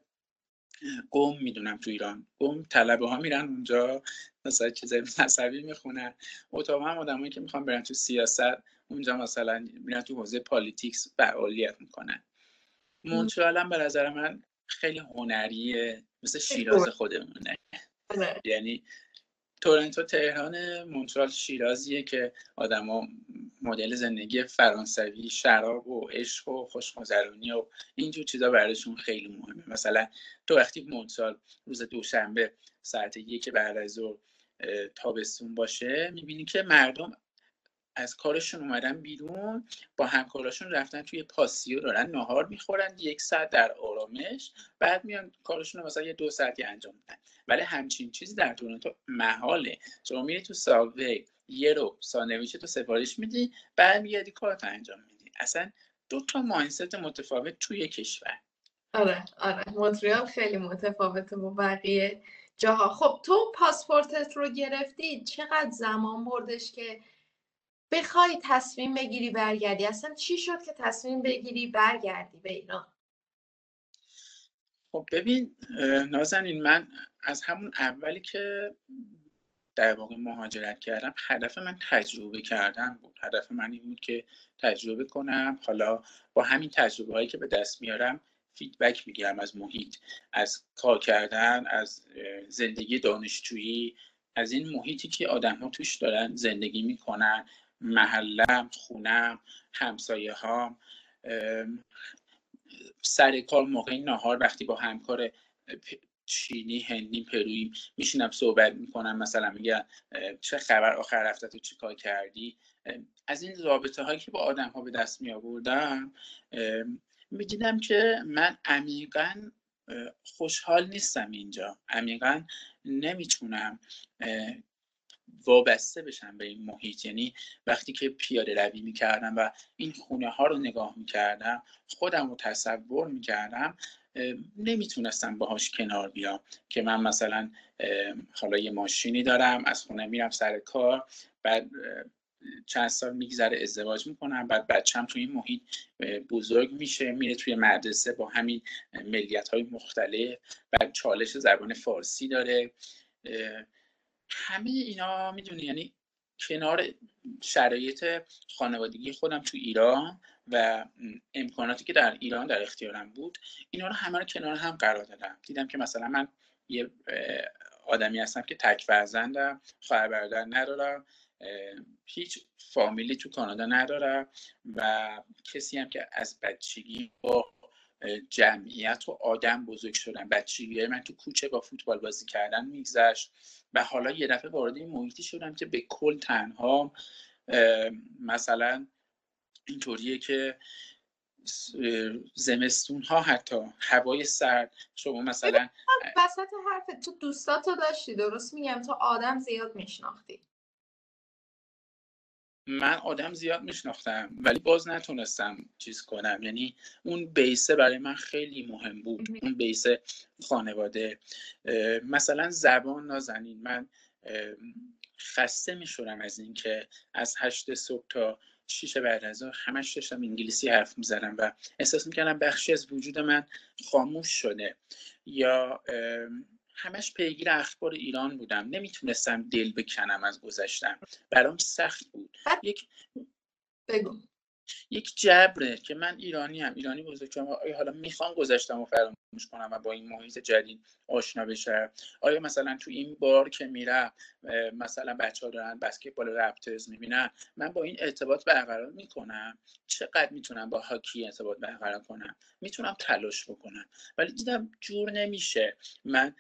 قم می‌دونم تو ایران. قم طلبه ها میرن اونجا مثلا چیزای مذهبی می‌خونن. اتاوا هم آدمایی که می‌خوان برن تو سیاست اونجا مثلا میرن تو حوزه politics فعالیت می‌کنن. مونترال هم به نظر من خیلی هنریه مثل شیراز خودمونه. یعنی تورنتو تهران مونترال شیرازیه که آدما مدل زندگی فرانسوی شراب و عشق و خوشگذرونی و اینجور چیزا براشون خیلی مهمه. مثلا تو وقتی مونترال روز دوشنبه ساعت یک بعد از ظهر تابستون باشه می‌بینی که مردم از کارشون اومدن بیرون با همکاراشون رفتن توی پاسیو دارن نهار می‌خورن یک ساعت در آرامش بعد میان کارشون رو مثلا یه دو ساعتی انجام میدن. ولی همچین چیزی در تورنتو محاله. شما میری تو ساوی یه رو ساندویچ تو سفارش میدی بعد میگردی کارت انجام میدی. اصلا دو تا ماینست متفاوت توی کشور. آره آره. مونتریال خیلی متفاوته با بقیه. جاها. خب تو پاسپورتت رو گرفتی چقدر زمان بردش که بخوای تصمیم بگیری برگردی؟ اصلا چی شد که تصمیم بگیری برگردی به ایران؟ خب ببین نازنین من از همون اولی که در واقع مهاجرت کردم هدف من تجربه کردن بود. هدف من این بود که تجربه کنم. حالا با همین تجربه هایی که به دست میارم فیدبک می‌گیرم از محیط از کار کردن از زندگی دانشجویی از این محیطی که آدم ها توش دارن زندگی می‌کنن محلم خونم همسایه ها سر کار موقع نهار وقتی با همکار چینی هندی پرویی میشینم صحبت می‌کنم مثلا میگن چه خبر آخر هفته تو چیکار کردی؟ از این رابطه هایی که با آدم ها به دست می آوردم می‌دیدم که من عمیقا خوشحال نیستم اینجا. عمیقا نمی‌تونم وابسته بشم به این محیط. یعنی وقتی که پیاده روی می‌کردم و این خونه ها رو نگاه می‌کردم خودم رو تصور می‌کردم نمی‌تونستم باهاش کنار بیام که من مثلا حالا یه ماشینی دارم از خونه میرم سر کار بعد چند سال میگذره ازدواج می‌کنم بعد بچم توی این محیط بزرگ میشه میره توی مدرسه با همین ملیت های مختلف بعد چالش زبان فارسی داره. همه اینا می‌دونی یعنی کنار شرایط خانوادگی خودم تو ایران و امکاناتی که در ایران در اختیارم بود اینا رو همه رو کنار هم قرار دادم. دیدم که مثلا من یه آدمی هستم که تک فرزندم خواهر برادر ندارم. هیچ فامیلی تو کانادا ندارم و کسی هم که از بچگی با جمعیت و آدم بزرگ شدن بچگی من تو کوچه با فوتبال بازی کردن میگذشت و حالا یه دفعه وارد این محیطی شدم که به کل تنها مثلا اینطوریه که زمستون ها حتی هوای سرد. شما مثلا وسط حرف تو دوستاتو داشتی درست میگم تو آدم زیاد میشناختی. من آدم زیاد میشناختم ولی باز نتونستم چیز کنم. یعنی اون بیسه برای من خیلی مهم بود. اون بیسه خانواده. مثلا زبان نازنین. من خسته میشورم از اینکه از هشت صبح تا شیش بعد از ظهر همش داشتم انگلیسی حرف می‌زنم و احساس می‌کردم بخشی از وجود من خاموش شده. یا همش پیگیر اخبار ایران بودم. نمی‌تونستم دل بکنم از گذشتم. برام سخت بود. یک بگو. یک جبره که من ایرانی هم ایرانی بزرگ شدم آیا حالا می‌خوام گذشتم و فراموش کنم و با این محیط جدید آشنا بشم؟ آیا مثلا تو این بار که میرم مثلا بچه ها دارن بسکتبال رپترز می‌بینن من با این ارتباط برقرار می‌کنم؟ چقدر می‌تونم با هاکی ارتباط برقرار کنم؟ می‌تونم تلاش بکنم. ولی دیدم جور نمیشه. من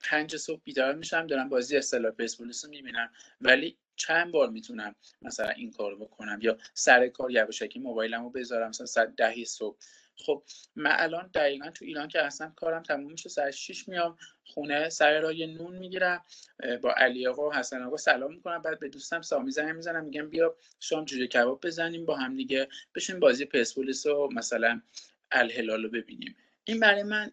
پنج صبح بیدار میشم دارم بازی اصطلاح پرسپولیس رو می‌بینم. ولی چند بار می‌تونم مثلا این کار بکنم یا سر کار یواشکی موبایلم رو بذارم مثلا ساعت ده صبح. خب من الان دقیقا تو ایران که اصلا کارم تموم میشه ساعت 6 میام خونه سر راه نون می‌گیرم با علی آقا و حسن آقا سلام می‌کنم بعد به دوستم سامی زنگ می‌زنم میگم بیا شام جوجه کباب بزنیم با هم دیگه بشین بازی پرسپولیس و مثلا الهلال رو ببینیم. این برای من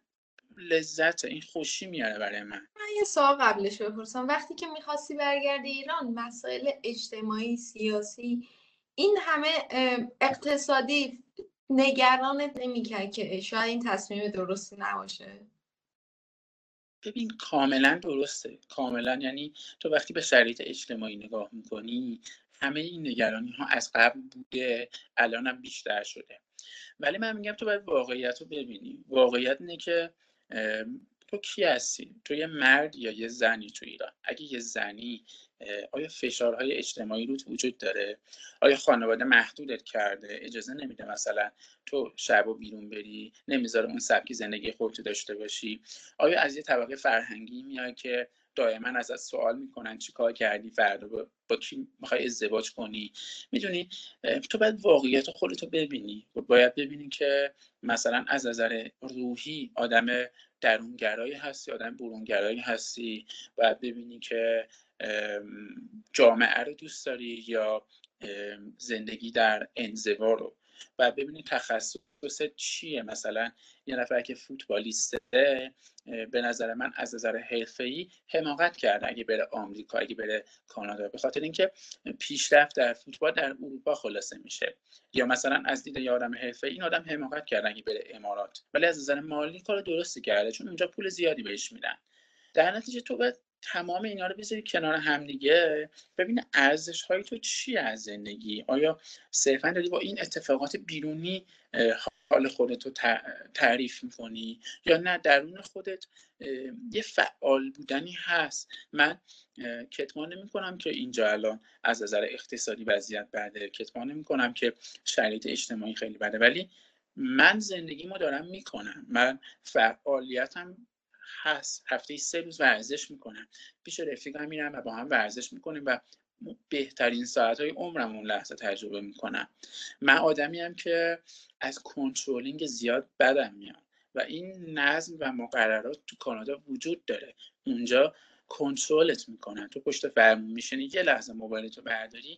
لذت این خوشی میاره برای من. من یه سوال قبلش بپرسم. وقتی که می‌خواستی برگردی ایران مسائل اجتماعی سیاسی این همه اقتصادی نگرانت نمی‌کرد که شاید این تصمیم درستی نباشه؟ ببین کاملا درسته. کاملا. یعنی تو وقتی به شرایط اجتماعی نگاه می‌کنی همه این نگرانی ها از قبل بوده الان هم بیشتر شده. ولی من میگم تو باید واقعیت رو ببینی. واقعیت اینه که تو کی هستی؟ تو یه مرد یا یه زنی تو ایران؟ اگه یه زنی آیا فشارهای اجتماعی روت وجود داره؟ آیا خانواده محدودت کرده؟ اجازه نمیده مثلا تو شب و بیرون بری نمی‌ذاره اون سبکی زندگی خودتو داشته باشی؟ آیا از یه طبقه فرهنگی میای که دائما ازت سوال می‌کنن چی کار کردی فردا؟ با, با کی می‌خوای ازدواج کنی؟ می‌دونی تو باید واقعیت خودتو ببینی. باید ببینی که مثلا از نظر روحی آدم درونگرایی هستی آدم برونگرایی هستی. باید ببینی که جامعه رو دوست داری یا زندگی در انزوا رو. و ببینید تخصص چیه. مثلا یه نفر که فوتبالیسته به نظر من از نظر حرفه‌ای حماقت کرده اگه بره آمریکا اگه بره کانادا. به خاطر اینکه پیشرفت در فوتبال در اروپا خلاصه میشه. یا مثلا از دید یه آدم حرفه‌ای این آدم حماقت کرده اگه بره امارات. ولی از نظر مالی کار درستی کرده چون اونجا پول زیادی بهش میدن. در نتیجه تو باید تمام اینا رو بذاری کنار همدیگه ببین ارزش های تو چی از زندگی؟ آیا صرفا داری با این اتفاقات بیرونی حال خودت رو تعریف می‌کنی؟ یا نه درون خودت یه فعال بودنی هست؟ من کتمان نمی کنم که اینجا الان از نظر اقتصادی وضعیت بده. کتمان نمی کنم که شرایط اجتماعی خیلی بده. ولی من زندگیمو دارم می‌کنم. من فعالیتم هست. هفته سه روز ورزش می‌کنم. پیش رفیقم میرم و با هم ورزش می‌کنیم و بهترین ساعت های عمرم اون لحظه تجربه می‌کنم. من آدمی هم که از کنترلینگ زیاد بدم میاد و این نظم و مقررات تو کانادا وجود داره. اونجا کنترلت می‌کنن. تو پشت فرمون میشنی یه لحظه موبایل تو برداری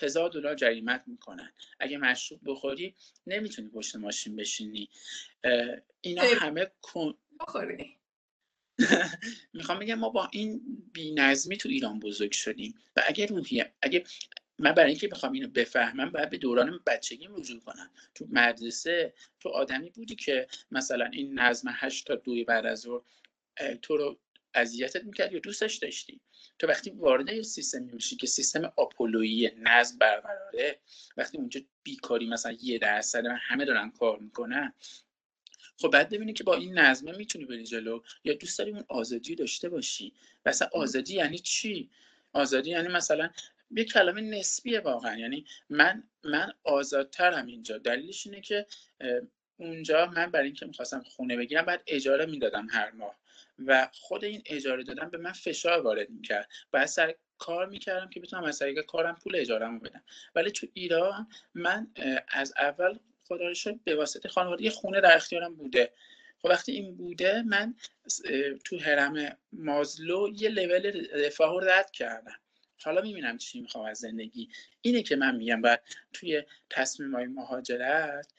هزار دلار جریمت می‌کنن. اگه مشروب بخوری نمی‌تونی پشت ماشین بشینی. اینا همه کن... می‌خوام بگم ما با این بینظمی تو ایران بزرگ شدیم و اگه روحیه اگه من برای اینکه بخوام اینو بفهمم باید به دوران بچگیم رجوع کنم. تو مدرسه تو آدمی بودی که مثلا این نظم هشت تا دوی بعد از تو رو اذیتت می‌کرد یا دوستش داشتی؟ تو وقتی وارد یه سیستمی میشی که سیستم آپولویی نظم برقراره وقتی اونجا بیکاری مثلا یه درصد همه دارن کار می‌کنن خب بعد ببینی که با این نظمه می‌تونی بری جلو. یا دوست داری اون آزادی داشته باشی؟ و اصلا آزادی یعنی چی؟ آزادی یعنی مثلا یه کلمه نسبیه واقعا. یعنی من من آزادترم اینجا. دلیلش اینه که اونجا من برای اینکه می‌خواستم خونه بگیرم بعد اجاره می‌دادم هر ماه. و خود این اجاره دادن به من فشار وارد می‌کرد. بعد سر کار می‌کردم که بتونم از طریق کارم پول اجارهمو بدم. ولی تو ایران من از اول خدا به واسطه خانواده یه خونه در اختیارم بوده. خب وقتی این بوده من تو هرم مازلو یه لول رفاه رو رد کردم. حالا می‌بینم چی می‌خوام از زندگی. اینه که من میگم باید توی تصمیم های مهاجرت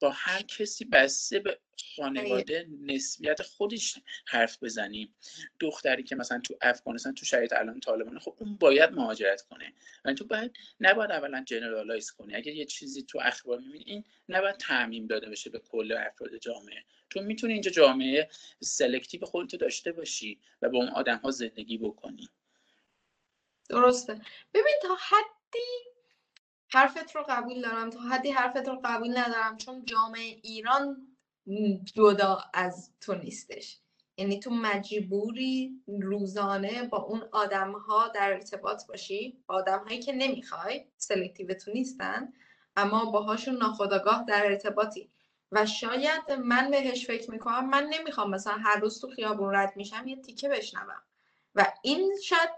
با هر کسی بسته به خانواده نسبیت خودش حرف بزنیم. دختری که مثلا تو افغانستان تو شرایط الان طالبانه خب اون باید مهاجرت کنه. و تو باید نباید اولا generalize کنی. اگر یه چیزی تو اخبار می‌بینی این نباید تعمیم داده بشه به کل افراد جامعه. تو می‌تونی اینجا جامعه selective خودتو داشته باشی و با اون آدم ها زندگی بکنی. درسته. ببین تا حدی حرفت رو قبول دارم. تا حدی حرفت رو قبول ندارم چون جامعه ایران جدا از تو نیستش. یعنی تو مجبوری روزانه با اون آدم ها در ارتباط باشی. با آدم هایی که نمی‌خوای سلکتیو تو نیستن اما باهاشون ناخداگاه در ارتباطی. و شاید من بهش فکر می‌کنم من نمی‌خوام مثلا هر روز تو خیابون رد میشم یه تیکه بشنوم. و این شاید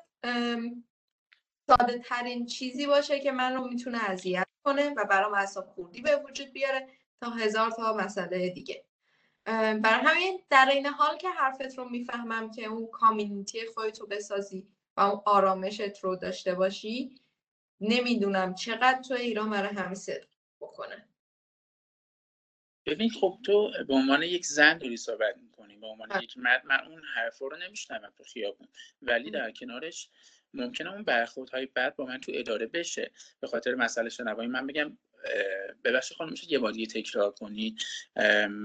ساده ترین چیزی باشه که من رو می‌تونه اذیت کنه و برام اعصاب خوردی به وجود بیاره تا هزار تا مسئله دیگه. برای همین در این حال که حرفت رو می‌فهمم که اون کامیونیتی خودتو بسازی و اون آرامشت رو داشته باشی نمی‌دونم چقدر تو ایران برای همه صدق بکنه. ببین خب تو به عنوان یک زن داری صحبت می‌کنی به عنوان یک مرد من اون حرف رو نمیشنوم تو خیابون. ولی در کنارش ممکنه اون برخوردهای بعد با من تو اداره بشه. به خاطر مسئله شنوایی من بگم ببخشید خانم میشه یه بار دیگه تکرار کنید؟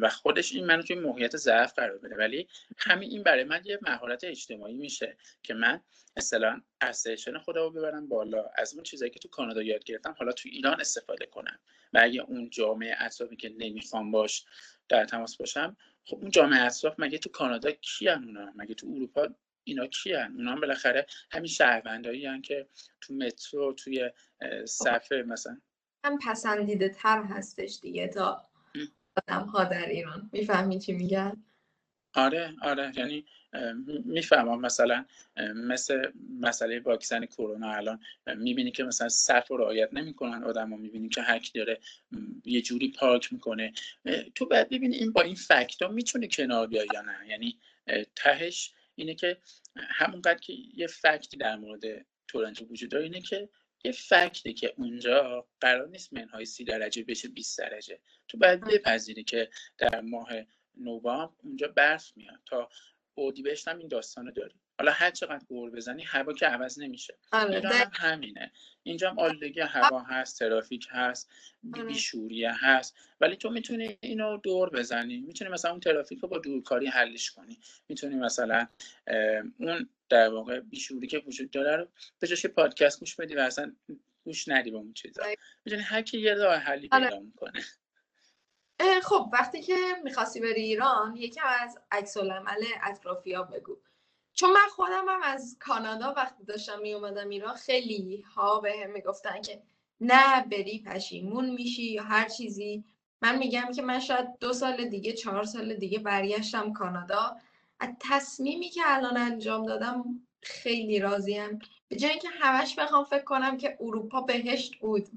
و خودش این منو توی موقعیت ضعف قرار بده. ولی همین این برای من یه مهارت اجتماعی میشه که من مثلا استیشن خدا رو ببرم بالا از اون چیزایی که تو کانادا یاد گرفتم حالا تو ایران استفاده کنم. و اگه اون جامعه اطرافی که نمی‌خوام باش در تماس باشم خب اون جامعه اطراف مگه تو کانادا کی اونا؟ مگه تو اروپا اینا کیان؟ اونا هم بالاخره همین شهروندایی که تو مترو توی صفحه مثلا. هم پسندیده تر هستش دیگه تا آدم ها در ایران. می‌فهمی چی میگن؟ آره آره. یعنی می‌فهمم مثلا مثل مسئله واکسن کرونا الان. می‌بینی که مثلا صف رو رعایت نمی‌کنن آدم ها می‌بینی که هر داره یه جوری پارک می‌کنه. تو باید ببینی این با این فکتا می‌تونه کنار بیاد یا نه؟ یعنی تهش اینه که همونقدر که یه فکتی در مورد تورنتو وجود داره اینه که یه فکته که اونجا قرار نیست منهای سی درجه بشه 20 درجه. تو باید بپذیری که در ماه نوامبر اونجا برف میاد. تا اردیبهشت هم این داستانو داریم حالا هر چقدر گور بزنی هوا که عوض نمیشه. آره هم همینه. اینجا هم آلودگی هوا هست ترافیک هست آره. بیشوریه هست. ولی تو می‌تونی اینو دور بزنی. می‌تونی مثلا اون ترافیک رو با دورکاری حلش کنی. می‌تونی مثلا اون در واقع بیشوری که وجود داره رو به جاش پادکست گوش بدی و اصلا گوش ندی به اون چیزا. آره. می‌تونی هر کی یه راه حلی پیدا می‌کنه. خب وقتی که می‌خواستی بری ایران یکم از عکس العمل اطرافیا بگو. چون من خودم هم از کانادا وقتی داشتم میومدم ایران خیلی ها به هم می‌گفتن که نه بری پشیمون میشی یا هر چیزی. من میگم که من شاید دو سال دیگه چهار سال دیگه برگشتم کانادا. از تصمیمی که الان انجام دادم خیلی راضیم. به جای اینکه همش بخوام فکر کنم که اروپا بهشت بود.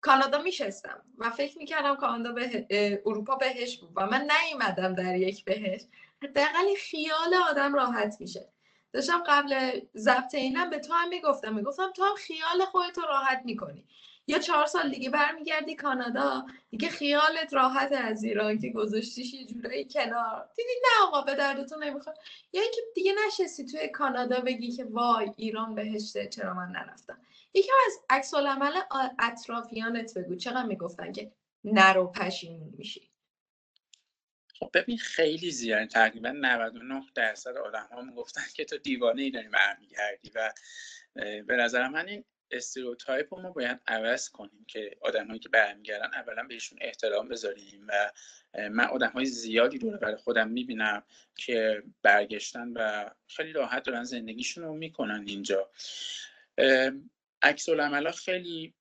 کانادا میشستم و فکر می‌کردم کانادا به اروپا بهشت بود و من نیومدم در یک بهشت. حداقل خیال آدم راحت میشه. داشتم قبل ضبط اینم به تو هم می‌گفتم. می‌گفتم تو هم خیال خودت رو راحت می‌کنی. یا چهار سال دیگه برمیگردی کانادا دیگه خیالت راحت از ایران که گذاشتیش یه جورایی کنار. دیدی نه آقا به دردتون نمی‌خواد یا اینکه دیگه نشستی توی کانادا بگی که وای ایران بهشته چرا من نرفتم. یکم از عکس العمل اطرافیانت بگو. چقدر می‌گفتن که نرو پشیمون میشی. خب ببین خیلی زیاد تقریبا 99 درصد آدم ها می‌گفتن که تو دیوانه ای داری برمیگردی و به نظر من این استریوتایپ رو ما باید عوض کنیم که آدمهایی که برمیگردن اولا بهشون احترام بذاریم و من آدم های زیادی رو برای خودم می‌بینم که برگشتن و خیلی راحت دارن زندگیشون رو می‌کنن اینجا. عکس خیلی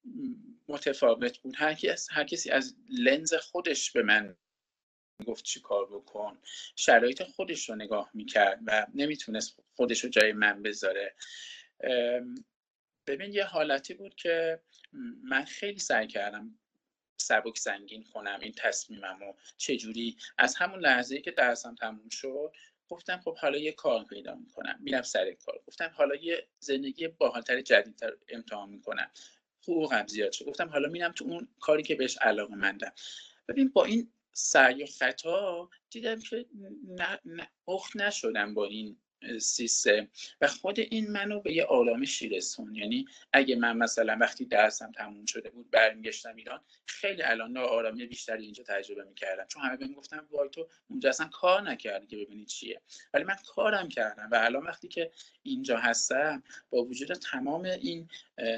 متفاوت بود. هر, هر کسی از لنز خودش به من گفت چی کار بکن. شرایط خودش رو نگاه می‌کرد و نمی‌تونست خودش رو جای من بذاره. ببین یه حالتی بود که من خیلی سعی کردم سبک زنگین کنم این تصمیمم و چجوری. از همون لحظه که درسم تموم شد گفتم خب حالا یه کار پیدا می‌کنم. میرم سر کار. گفتم حالا یه زندگی باحالتر جدیدتر امتحان می‌کنم. حقوقم زیاد شد. گفتم حالا میرم تو اون کاری که بهش علاقه مندم ببین با این سعی و خطا دیدم که نه, نه نشدم با این سیستم و خود این منو به یه آرامشی رسون یعنی اگه من مثلا وقتی درسم تموم شده بود برمیگشتم ایران خیلی الان آرامی بیشتری اینجا تجربه می‌کردم. چون همه بهم گفتن وای تو اونجا اصلا کار نکردی که ببینی چیه. ولی من کارم کردم و الان وقتی که اینجا هستم با وجود تمام این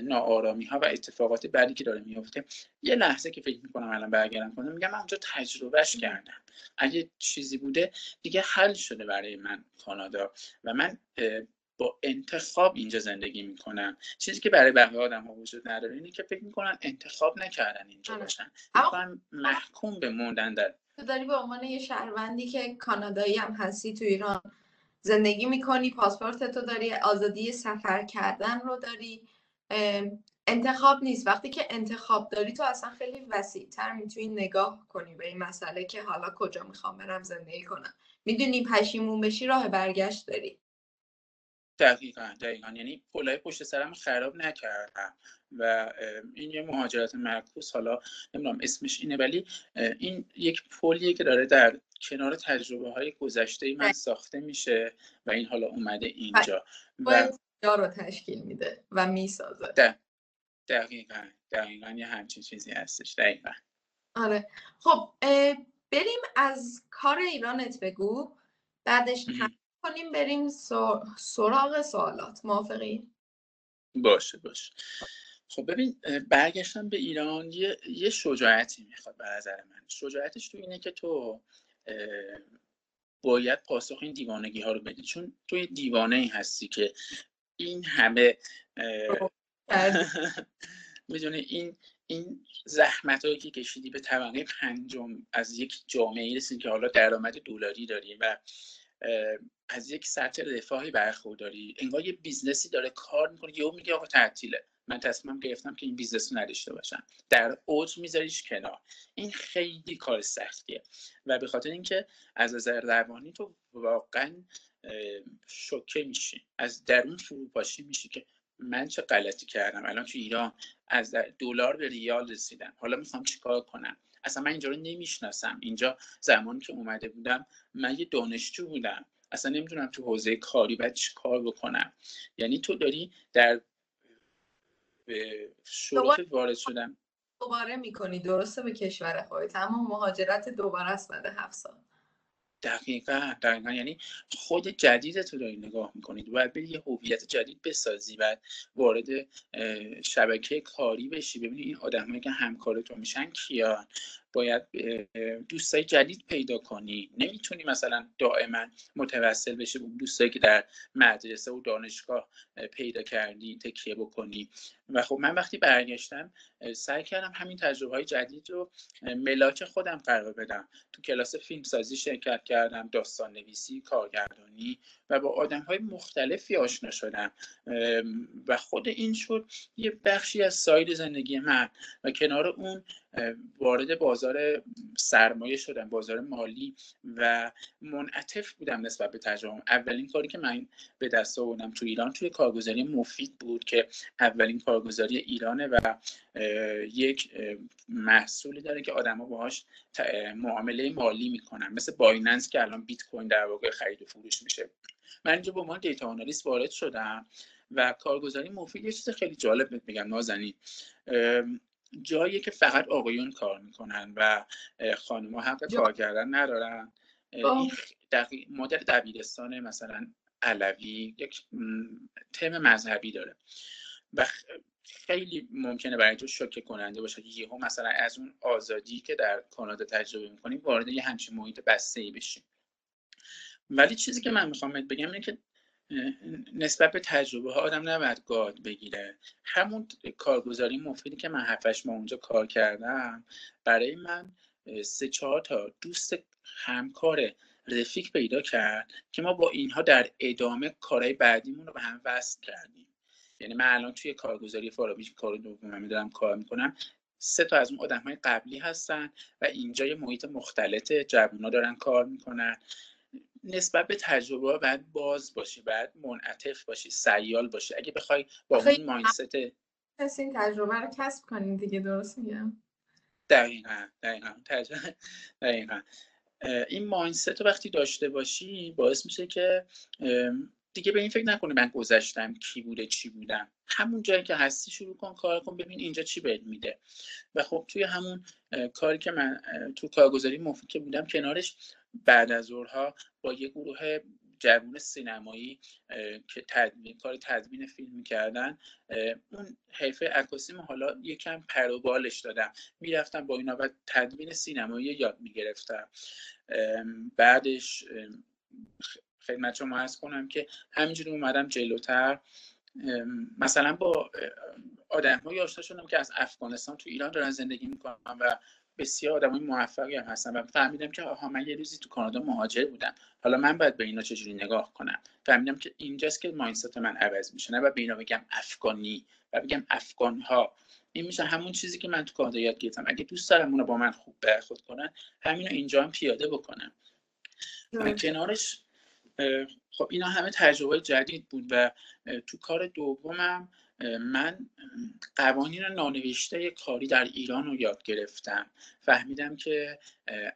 ناآرامی ها و اتفاقات بعدی که داره میفته یه لحظه که فکر می‌کنم الان برگردم کنم میگم من اونجا تجربهش کردم. اگه چیزی بوده دیگه حل شده برای من کانادا و من با انتخاب اینجا زندگی می‌کنم چیزی که برای بقیه آدم ها وجود نداره اینه که فکر می‌کنن انتخاب نکردن اینجا آره. باشن اما محکوم به موندن در تو داری به عنوان یه شهروندی که کانادایی هم هستی تو ایران زندگی می‌کنی پاسپورت تو داری آزادی سفر کردن رو داری انتخاب نیست. وقتی که انتخاب داری تو اصلا خیلی وسیع تر می‌تونی نگاه کنی به این مسئله که حالا کجا می‌خوام برم زندگی کنم. می‌دونی پشیمون بشی راه برگشت داری. دقیقا دقیقا. یعنی پولای پشت سرم خراب نکردم. و این یه مهاجرت معکوس حالا نمی‌دونم اسمش اینه ولی این یک پلیه که داره در کنار تجربه های گذشته من ساخته میشه و این حالا اومده اینجا. و رو تشکیل میده و می‌سازه. دقیقا دقیقا یه همچین چیزی هستش دقیقا. آره. خب بریم از کار ایرانت بگو. بعدش کنیم بریم سراغ سوالات. موافقی؟ باشه باشه. خب ببین برگشتن به ایران یه, یه شجاعتی می‌خواد به نظر من. شجاعتش تو اینه که تو باید پاسخ این دیوانگی ها رو بدی. چون توی دیوانه ای هستی که این همه می‌دونی این این زحمت هایی که کشیدی به طبقه پنجم از یک جامعه رسید که حالا درآمد دلاری داری و از یک سطح رفاهی برخورداری انگار یه business ی داره کار می‌کنه یهو میگه آقا تعطیله. من تصمیم گرفتم که این business رو نداشته باشم. در اوج میذاریش کنار. این خیلی کار سختیه و به خاطر اینکه از نظر روانی تو واقعا شوکه میشی. از درون فروپاشی میشی که من چه غلطی کردم؟ الان تو ایران از دلار به ریال رسیدم. حالا می‌خوام چیکار کنم؟ اصلا من اینجا رو نمی‌شناسم. اینجا زمانی که اومده بودم من یه دانشجو بودم. اصلا نمی‌دونم تو حوزه کاری باید چی کار بکنم. یعنی تو داری در شروع وارد شدن دوباره می‌کنی. درسته به کشور خودت. اما مهاجرت دوباره است بعد هفت سال. دقیقا دقیقا. یعنی خود جدید رو داری نگاه می‌کنید. باید بری یه هویت جدید بسازی و وارد شبکه کاری بشی. ببینی این آدمایی که همکارتون میشن کیان؟ باید دوستای جدید پیدا کنی. نمی‌تونی مثلا دائما متوسل بشی به دوستایی که در مدرسه و دانشگاه پیدا کردی تکیه بکنی. و خب من وقتی برگشتم سعی کردم همین تجربه های جدید رو ملاک خودم قرار بدم. تو کلاس فیلم سازی شرکت کردم داستان نویسی کارگردانی و با آدم های مختلفی آشنا شدم. و خود این شد یه بخشی از ساید زندگی من. و کنار اون وارد بازار سرمایه شدم بازار مالی و منعطف بودم نسبت به تجربه اولین کاری که من به دست آوردم تو ایران توی کارگزاری مفید بود که اولین کارگزاری ایرانه و یک محصولی داره که آدما باهاش معامله مالی می‌کنن. مثل بایننس که الان بیت کوین در واقع خرید و فروش میشه. من اینجا به عنوان دیتا آنالیست وارد شدم و کارگزاری مفید یه چیز خیلی جالب میگم نازنین. جایی که فقط آقایون کار می‌کنن و خانمها حق کار کردن ندارن. این مدل دبیرستان مثلا علوی یک تم مذهبی داره. و خیلی ممکنه برای تو شوکه کننده باشه که یهو مثلا از اون آزادی که در کانادا تجربه می‌کنیم وارد یه همچین محیط بسته ای بشیم ولی چیزی که من می‌خوام بگم اینه که نسبت به تجربه ها آدم نباید گاد بگیره. همون کارگزاری مفیدی که من هفتش ما اونجا کار کردم برای من سه چهار تا دوست همکار رفیق پیدا کرد که ما با اینها در ادامه کارهای بعدیمون رو به هم وصل کردیم. یعنی من الان توی کارگزاری فارابی کار دوم دارم کار می‌کنم سه تا از اون آدم های قبلی هستن و اینجا یه محیط مختلط جوونا دارن کار می‌کنن. نسبت به تجربه باید باز باشی باید منعطف باشی سیال باشی. اگه بخوای با اون مایندست این تجربه رو کسب کنیم دیگه درست میگم؟ دقیقا دقیقا دقیقا. این مایندست رو وقتی داشته باشی باعث میشه که دیگه به این فکر نکنی من گذشتم کی بوده چی بودم. همون جایی که هستی شروع کن کار کن ببین اینجا چی بهت میده. و خب توی همون کاری که من تو کارگزاری مفید که بودم کنارش بعد از ظهرها با یه گروه جوون سینمایی که تدوین کار تدوین فیلم می‌کردن اون حیفه عکاسی حالا یکم پروبالش دادم. می‌رفتم با اینا و تدوین سینمایی یاد می‌گرفتم. بعدش خدمت شما هست کنم که همینجوری اومدم جلوتر. مثلا با آدم های آشنا شدم که از افغانستان تو ایران دارن زندگی می‌کنن و بسیار آدمای موفقی هم هستن و فهمیدم که آها من یه روزی تو کانادا مهاجر بودم. حالا من باید به اینا چجوری نگاه کنم؟ فهمیدم که اینجاست که مایندست من عوض میشه. نه و به اینا بگم افغانی و بگم افغان ها این میشه همون چیزی که من تو کانادا یاد گرفتم. اگه دوست دارم اونا با من خوب برخورد کنن همینو اینجا هم پیاده بکنم. و کنارش خب اینا همه تجربه جدید بود و تو کار دومم من قوانین نانوشته کاری در ایران رو یاد گرفتم. فهمیدم که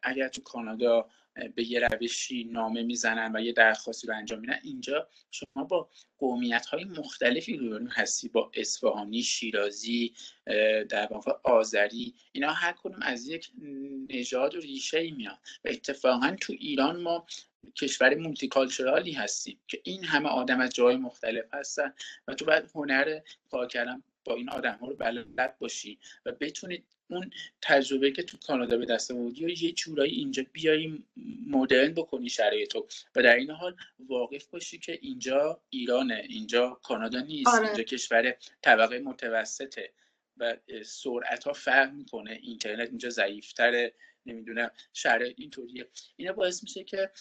اگر تو کانادا به یه روشی نامه می‌زنن و یه درخواستی رو انجام میدن. اینجا شما با قومیت های مختلفی روبرو هستی با اصفهانی شیرازی در واقع آذری اینا هر کدوم از یک نژاد و ریشه ای میاد و اتفاقا تو ایران ما کشور مولتیکالچرالی هستیم که این همه آدم از جای مختلف هستن و تو باید هنر کار کردن. با این آدم ها رو بلد باشی و بتونید اون تجربه که تو کانادا به دست آوردی و یه جورایی اینجا بیایی مدرن بکنی شرایطو و در این حال واقف باشی که اینجا ایرانه اینجا کانادا نیست آره. اینجا کشور طبقه متوسطه و سرعت ها فرق می‌کنه اینترنت اینجا ضعیفتره نمی‌دونم شرایط اینطوریه اینا باعث میشه که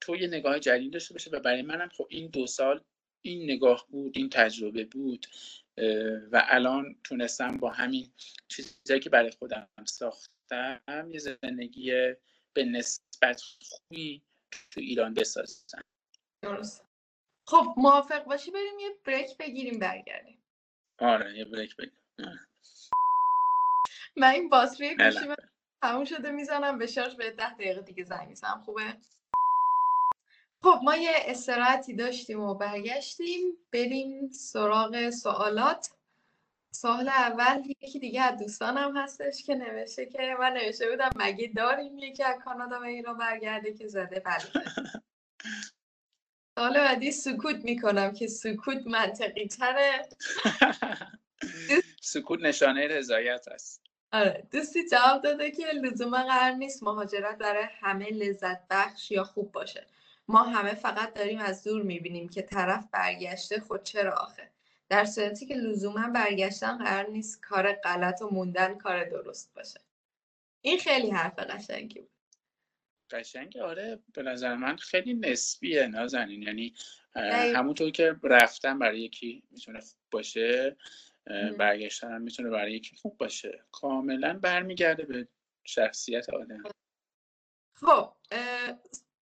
تو یه نگاه جدید داشته باشه و برای منم خب این دو سال این نگاه بود این تجربه بود و الان تونستم با همین چیزایی که برای خودم ساختم یه زندگی به نسبت خوبی تو ایران بسازم. درست. خب موافق باشی بریم یه بریک بگیریم برگردیم. آره یه بریک بگیریم. من این باتری گوشی تموم شده می‌زنم به شارژ به ده دقیقه دیگه زنگ می‌زنم. خوبه؟ خب ما یه استراحتی داشتیم و برگشتیم. بریم سراغ سوالات. سوال اول یکی دیگه از دوستانم هستش که نوشته که من نوشته بودم مگه داریم یکی از کانادا به ایران برگرده که زده؟ بله. سوال بعدی سکوت می‌کنم که سکوت منطقی تره. سکوت نشانه رضایت است. آره. دوستی جواب داده که لزوما قرار نیست مهاجرت برای همه لذت بخش یا خوب باشه. ما همه فقط داریم از دور می‌بینیم که طرف برگشته خود چرا آخه؟ در صورتی که لزوما برگشتن قرار نیست کار غلط و موندن کار درست باشه. این خیلی حرف قشنگی بود. قشنگ آره. به نظر من خیلی نسبیه نازنین. یعنی همونطور که رفتن برای یکی می‌تونه خوب باشه برگشتن هم می‌تونه برای یکی خوب باشه. کاملا برمیگرده به شخصیت آدم. خب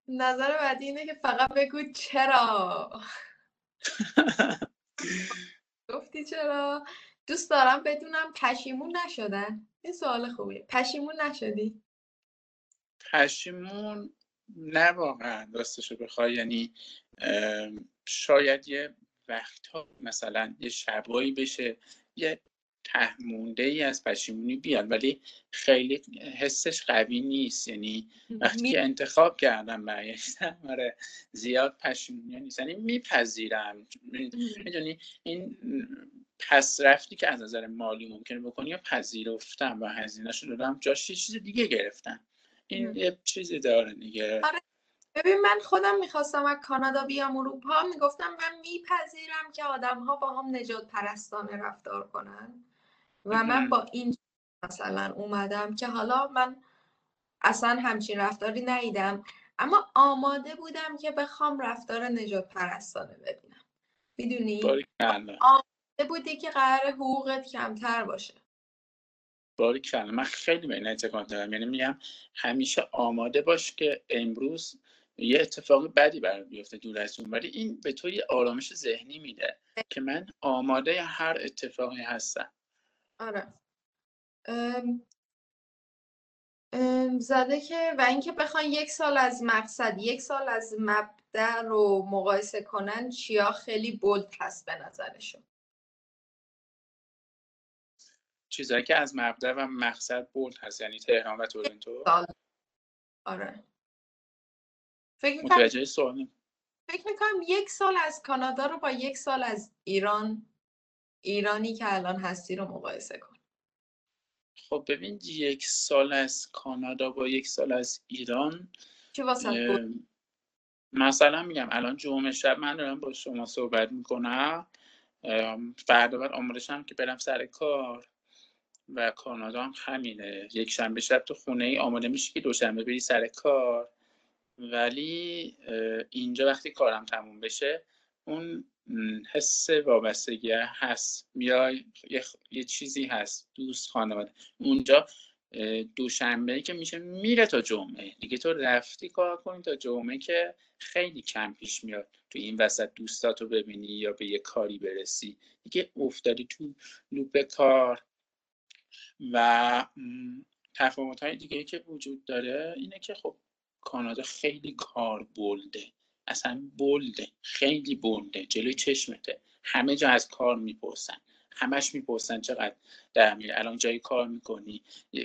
نظر بعدی اینه که فقط بگو چرا. گفتی چرا؟ دوست دارم بدونم پشیمون نشدن این سوال خوبیه. پشیمون نشدی؟ پشیمون نه واقعا راستشو بخوای. یعنی شاید یه وقتها مثلا یه شبایی بشه یه تهمونده ای از پشیمونی بیاد ولی خیلی حسش قوی نیست. یعنی وقتی که انتخاب کردم برگشتم آره زیاد پشیمونی نیست. یعنی میپذیرم. می‌دونی این پس رفتی که از نظر مالی ممکنه بکنی یا پذیرفتم و هزینه شو دادم جاش یه چیز دیگه گرفتم. این یه چیزی داره دیگه. آره. ببین من خودم می‌خواستم از کانادا بیام اروپا می‌گفتم من میپذیرم که آدم ها با هم نجات پرستانه رفتار کنن. و من با این مثلا اومدم که حالا من اصلا همچین رفتاری ندیدم. اما آماده بودم که بخوام رفتار نجات پرستانه ببینم. می‌دونی؟ آماده بودی که قرار حقوقت کمتر باشه. باری کلا. من خیلی به این اعتقاد دارم. یعنی میگم همیشه آماده باش که امروز یه اتفاق بدی برای بیفته دور از اون. ولی این به تو یه آرامش ذهنی میده که من آماده هر اتفاقی هستم. آره. ام، ام، زده که و اینکه بخوان یک سال از مقصد یک سال از مبدع رو مقایسه کنن چیا خیلی بولد هست به نظرشون؟ چیزایی که از مبدع و مقصد بولد هست یعنی تهران و تورنتو؟ آره. فکر می‌کنم فکر می‌کنم یک سال از کانادا رو با یک سال از ایران ایرانی که الان هستی رو مقایسه کن. خب ببین یک سال از کانادا با یک سال از ایران. چه واسه مثلا میگم الان جمعه شب من دارم با شما صحبت می‌کنم. فردا بعد آمادشم که برم سر کار. و کانادا هم همینه. یک شنبه شب تو خونه ای آماده میشی که دوشنبه بری سر کار. ولی اینجا وقتی کارم تموم بشه اون حس وابستگی هست. میای یه, یه چیزی هست. دوست خانواده. اونجا دوشنبه که میشه میره تا جمعه. دیگه تو رفتی کار کنی تا جمعه که خیلی کم پیش میاد. تو این وسط دوستاتو ببینی یا به یه کاری برسی. دیگه افتادی تو لوپ کار. و تفاوت های دیگه که وجود داره اینه که خب کانادا خیلی کار بلده اصلا بلده خیلی بلده جلوی چشمته. همه جا از کار می‌پرسن. همش می‌پرسن چقدر در الان جایی کار می‌کنی؟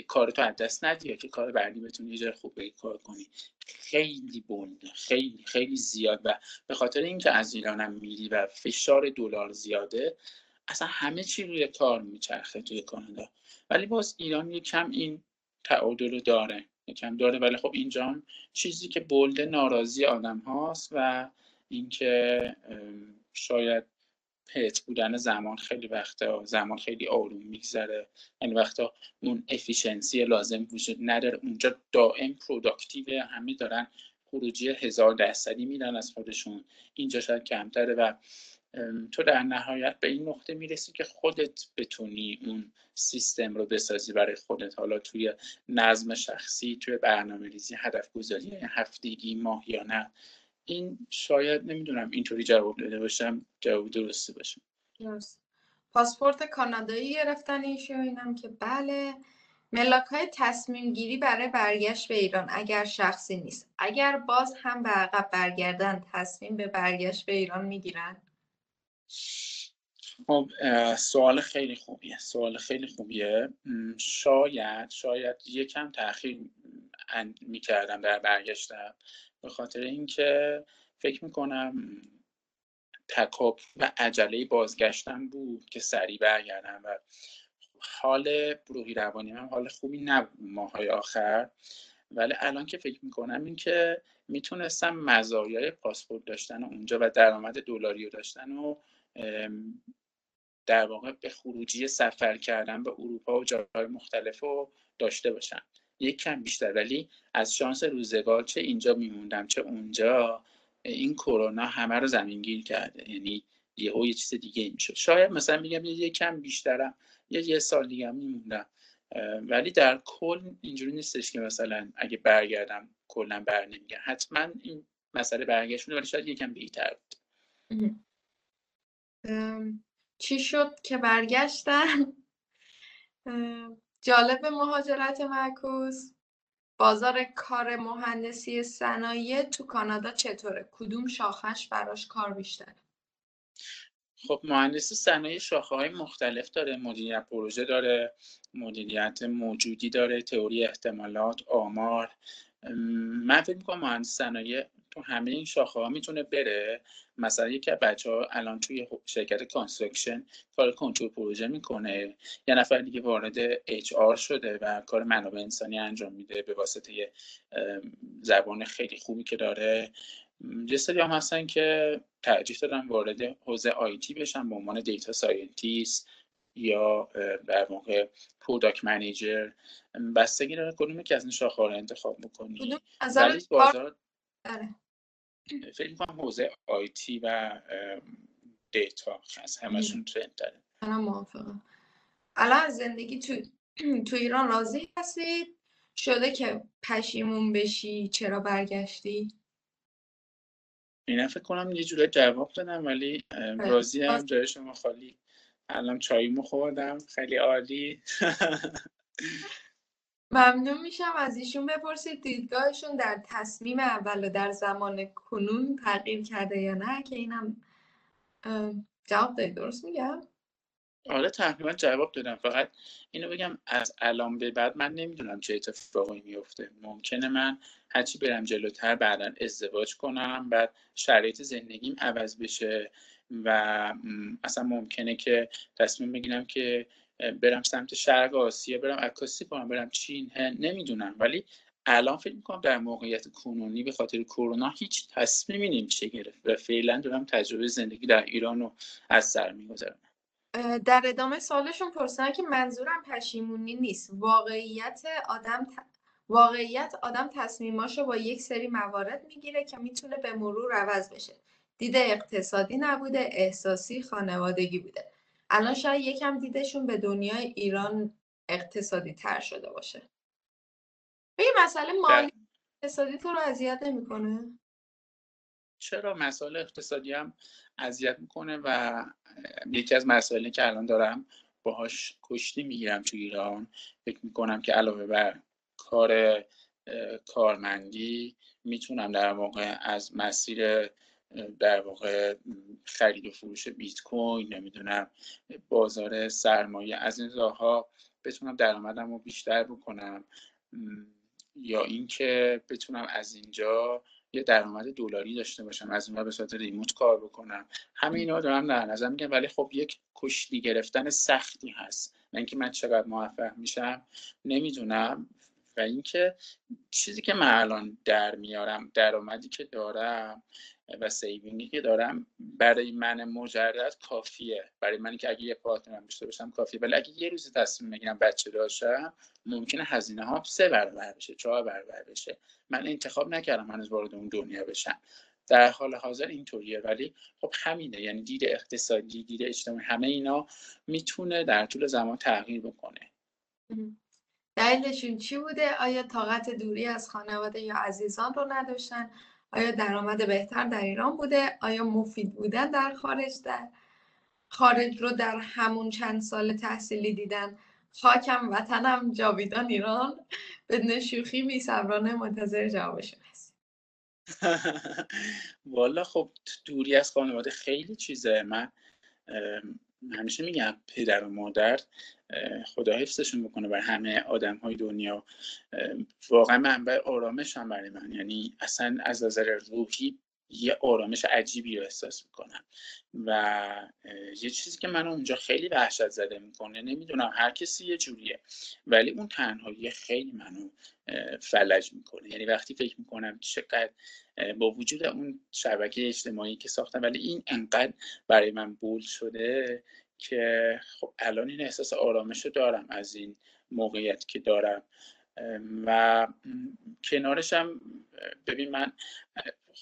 کار تو از دست ندی که کار بعدی بتونی یه جای خوب کار کنی؟ خیلی بلده خیلی خیلی زیاد. و به خاطر اینکه از ایرانم میری و فشار دلار زیاده اصلا همه چی روی کار میچرخه توی کانادا. ولی باز ایران یه کم این تعادل رو داره. یکم داره ولی خب اینجا چیزی که بلده ناراضی آدم هاست و اینکه شاید پرت بودن زمان خیلی وقتا زمان خیلی آروم میگذره. این وقتا اون efficiency لازم وجود نداره. اونجا دائم productive همه دارن خروجی هزار درصدی میدن از خودشون. اینجا شاید کمتره و تو در نهایت به این نقطه می‌رسی که خودت بتونی اون سیستم رو بسازی برای خودت. حالا توی نظم شخصی توی برنامه ریزی هدف گذاری هفتگی ماهیانه این شاید نمی‌دونم اینطوری جواب داده باشم جواب درستی باشه. پاسپورت کانادایی گرفتن ایشون اینم که بله. ملاک های تصمیم گیری برای برگشت به ایران اگر شخصی نیست. اگر باز هم به عقب برگردن تصمیم به برگشت به ایران می‌گیرن خب سوال خیلی خوبیه سوال خیلی خوبیه. شاید شاید یکم تاخیر می‌کردم در برگشتم. به خاطر اینکه فکر می‌کنم تکاپ و عجله بازگشتم بود که سریع برگردم و حال روحی روانی من حال خوبی نبود ماهای آخر. ولی الان که فکر می‌کنم این که می‌تونستم مزایای پاسپورت داشتن اونجا و درآمد دلاری رو داشتن و در واقع به خروجی سفر کردن به اروپا و جاهای مختلف رو داشته باشم. یک کم بیشتر. ولی از شانس روزگار چه اینجا میموندم چه اونجا این کرونا همه رو زمینگیر کرده. یعنی یه یه چیز دیگه این شد شاید مثلا میگم یه کم بیشترم یه یه سال دیگه میموندم. ولی در کل اینجوری نیستش که مثلا اگه برگردم کلا بر نمیگم. حتما این مسئله برگشت ولی شاید یکم بیتر بود. چی شد که برگشتن؟ جالب مهاجرت معکوس بازار کار مهندسی صنایع تو کانادا چطوره؟ کدوم شاخش براش کار بیشتره؟ خب مهندسی صنایع شاخه های مختلف داره. مدیریت پروژه داره مدیریت موجودی داره تئوری احتمالات آمار. من فکر می‌کنم مهندسی صنایع تو همه این شاخه ها می‌تونه بره. مثلا یکی از بچه ها الان توی شرکت construction کار کنترل پروژه می‌کنه. یه نفر دیگه وارد HR شده و کار منابع انسانی انجام میده به واسطه زبان خیلی خوبی که داره. یه سری هم هستن که ترجیح دادن وارد حوزه IT بشن به عنوان data scientist یا در واقع product manager بستگی داره کدومی که از این شاخه رو انتخاب می‌کنی ولی بازار آره. فکر کنم حوزه آیتی و دیتا هست. همشون ترند داره من موافقم. الان زندگی تو تو ایران راضی هستید شده که پشیمون بشی؟ چرا برگشتی؟ اینا فکر کنم یه جوره جواب دادم ولی. راضی هم جای شما خالی. الان چاییمو خوردم. خیلی عالی. ممنون میشم. از ایشون بپرسید دیدگاهشون در تصمیم اول و در زمان کنون تغییر کرده یا نه که اینم جواب دارید درست میگم؟ آره تقریبا جواب دادم. فقط اینو بگم از الان به بعد من نمی‌دونم چه اتفاقی میفته ممکنه من هرچی برم جلوتر بعدا ازدواج کنم بعد شرایط زندگیم عوض بشه و اصلا ممکنه که تصمیم بگیرم که برم سمت شرق آسیا برم عکاسی کنم برم چین نمی‌دونم. ولی الان فکر می‌کنم در موقعیت کنونی به خاطر کرونا هیچ تصمیمی نمیشه گرفت و فعلا دارم تجربه زندگی در ایران رو از سر میگذرم در ادامه سالشون پرسن که منظورم پشیمونی نیست. واقعیت آدم واقعیت آدم تصمیماشو با یک سری موارد می‌گیره که می‌تونه به مرور عوض بشه. دیده اقتصادی نبوده احساسی خانوادگی بوده. الان شاید یکم دیدشون به دنیای ایران اقتصادی تر شده باشه. به این مسئله مالی اقتصادی تو رو اذیت نمی‌کنه؟ چرا مسائل اقتصادی هم اذیت می‌کنه و یکی از مسائلی که الان دارم باهاش کشتی می‌گیرم تو ایران. فکر می‌کنم که علاوه بر کار کارمندی می‌تونم در واقع از مسیر در واقع خرید و فروش بیت کوین نمی‌دونم بازار سرمایه از این راهها بتونم درآمدم رو بیشتر بکنم یا اینکه بتونم از اینجا یه درآمد دلاری داشته باشم از اونها به صورت ریموت کار بکنم. همه اینا دارم در نظر میگم ولی خب یک کشتی گرفتن سختی هست. من اینکه من چقدر موفق میشم نمی‌دونم. و اینکه چیزی که من الان در میارم درآمدی که دارم و saving ی که دارم برای من مجرد کافیه. برای من که اگه یه partner م داشته باشم کافیه. ولی اگه یه روزی تصمیم بگیرم بچه داشتم ممکنه هزینه ها سه برابر بشه چهار برابر بشه. من انتخاب نکردم هنوز وارد اون دنیا بشم. در حال حاضر اینطوریه. ولی خب همینه. یعنی دید اقتصادی دید اجتماعی همه اینا می‌تونه در طول زمان تغییر بکنه. دلیلشون چی بوده؟ آیا طاقت دوری از خانواده یا عزیزان رو نداشتن؟ آیا درآمد بهتر در ایران بوده؟ آیا مفید بودن در خارج در خارج رو در همون چند سال تحصیلی دیدن؟ خاکم وطنم جاویدان ایران. بدون شوخی بیصبرانه منتظر جوابشون هست والا خب دوری از خانواده خیلی چیزه. من همیشه میگم پدر و مادر خدا حفظشون بکنه بر همه آدم های دنیا واقعا منبع آرامش هم برای من. یعنی اصلا از نظر روحی یه آرامش عجیبی رو احساس می‌کنم. و یه چیزی که منو اونجا خیلی وحشت زده می‌کنه نمی‌دونم هر کسی یه جوریه ولی اون تنهایی خیلی منو فلج می‌کنه. یعنی وقتی فکر می‌کنم چقدر با وجود اون شبکه اجتماعی که ساختم ولی این انقدر برای من بول شده که خب الان این احساس آرامش رو دارم از این موقعیت که دارم. و کنارش هم ببین من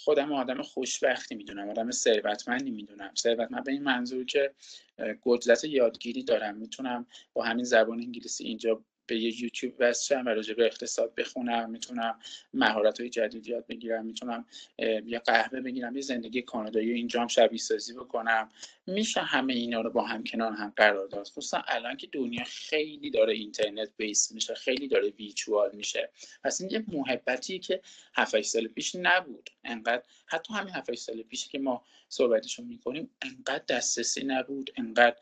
خودم آدم خوشبختی می‌دونم آدم ثروتمندی می‌دونم. ثروتمند به این منظور که قدرت یادگیری دارم. می‌تونم با همین زبان انگلیسی اینجا به یه یوتیوب وصل و راجع به اقتصاد بخونم می‌تونم مهارت های جدید یاد بگیرم می‌تونم یه قهوه بگیرم یه زندگی کانادایی اینجا هم شبیه سازی بکنم. میشه همه اینا رو با هم کنار هم قرار داد. خصوصا الان که دنیا خیلی داره اینترنت بیس میشه خیلی داره ویچوال میشه. پس این یه محبتی که 7 سال پیش نبود. انقدر حتی همین 7 سال پیش که ما صحبتشون می‌کنیم انقدر دسترسی نبود انقدر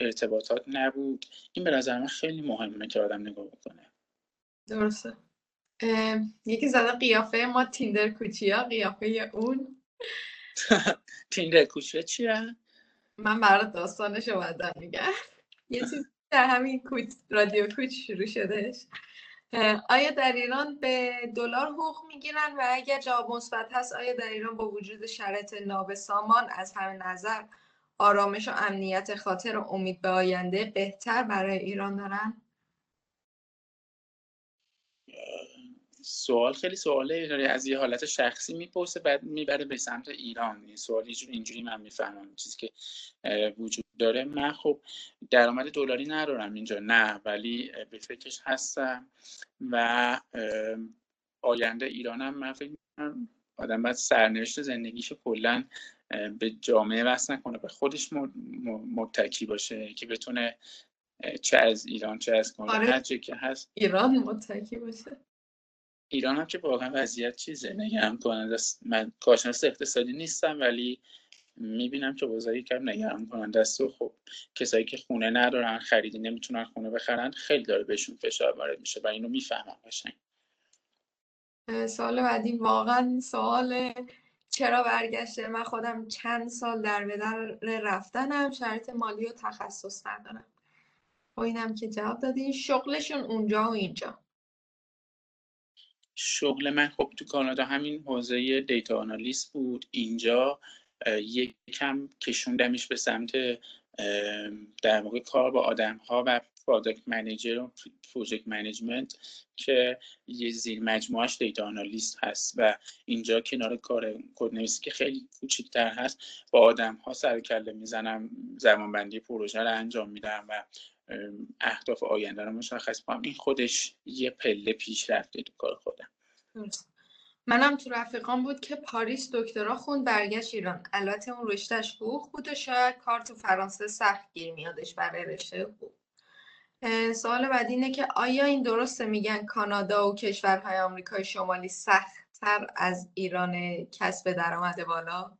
ارتباطات نبود. این به نظر من خیلی مهمه که آدم نگاه بکنه. درسته. یکی زده قیافه ما تیندر کوچیا قیافه اون. تیندر کوچیا چیه؟ من برات داستانش رو بعدا میگم. یه چیز در همین کوچ رادیو کوچ شروع شدهش. آیا در ایران به دلار حقوق می‌گیرن؟ و اگر جواب مثبت هست آیا در ایران با وجود شرط نابسامان از همه نظر آرامش و امنیت خاطر و امید به آینده بهتر برای ایران دارن؟ سوال خیلی سواله. از یه حالت شخصی می‌پرسه بعد می‌بره به سمت ایران. این سوال اینجوری من می‌فهمم چیزی که وجود داره. من خب درآمد دلاری ندارم اینجا. نه ولی به فکرش هستم و آینده ایرانم من فکر می‌کنم آدم باید سرنوشت زندگیشو کلا به جامعه وصل نکنه به خودش متکی باشه که بتونه چه از ایران چه از کانادا آره. که هست. ایران متکی باشه. ایران هم که واقعا وضعیت چیزه. نگران کننده است. من کارشناس اقتصادی نیستم ولی می‌بینم که بازار یکم نگران کننده است. و خب کسایی که خونه ندارن خریدی نمی‌تونن خونه بخرن خیلی داره بهشون فشار وارد میشه و اینو می‌فهمم قشنگ. سوال بعدی واقعا سوال چرا برگشته؟ من خودم چند سال در بدر رفتنم شرط مالی و تخصص ندارم. با اینم که جواب دادی. شغلشون اونجا و اینجا. شغل من خب تو کانادا همین حوزه data analyst بود. اینجا یکم کشوندمش به سمت در واقع کار با آدم ها و product manager و project management که یه زیر مجموعش data analyst هست و اینجا کنار کار کدنویسی که خیلی کوچیکتر هست با آدم ها سر کله می‌زنم زمانبندی پروژه رو انجام میدم و اهداف آینده رو مشخص کنم. این خودش یه پله پیش رفته تو کار خودم. منم تو رفیقان بود که پاریس دکترا خوند برگشت ایران. البته اون رشتهش حقوق بود و شاید کار تو فرانسه سخت گیر میادش برای رشته حقوق. سوال بعد اینه که آیا این درسته میگن کانادا و کشورهای آمریکای شمالی سختتر از ایران کسب درآمد بالا؟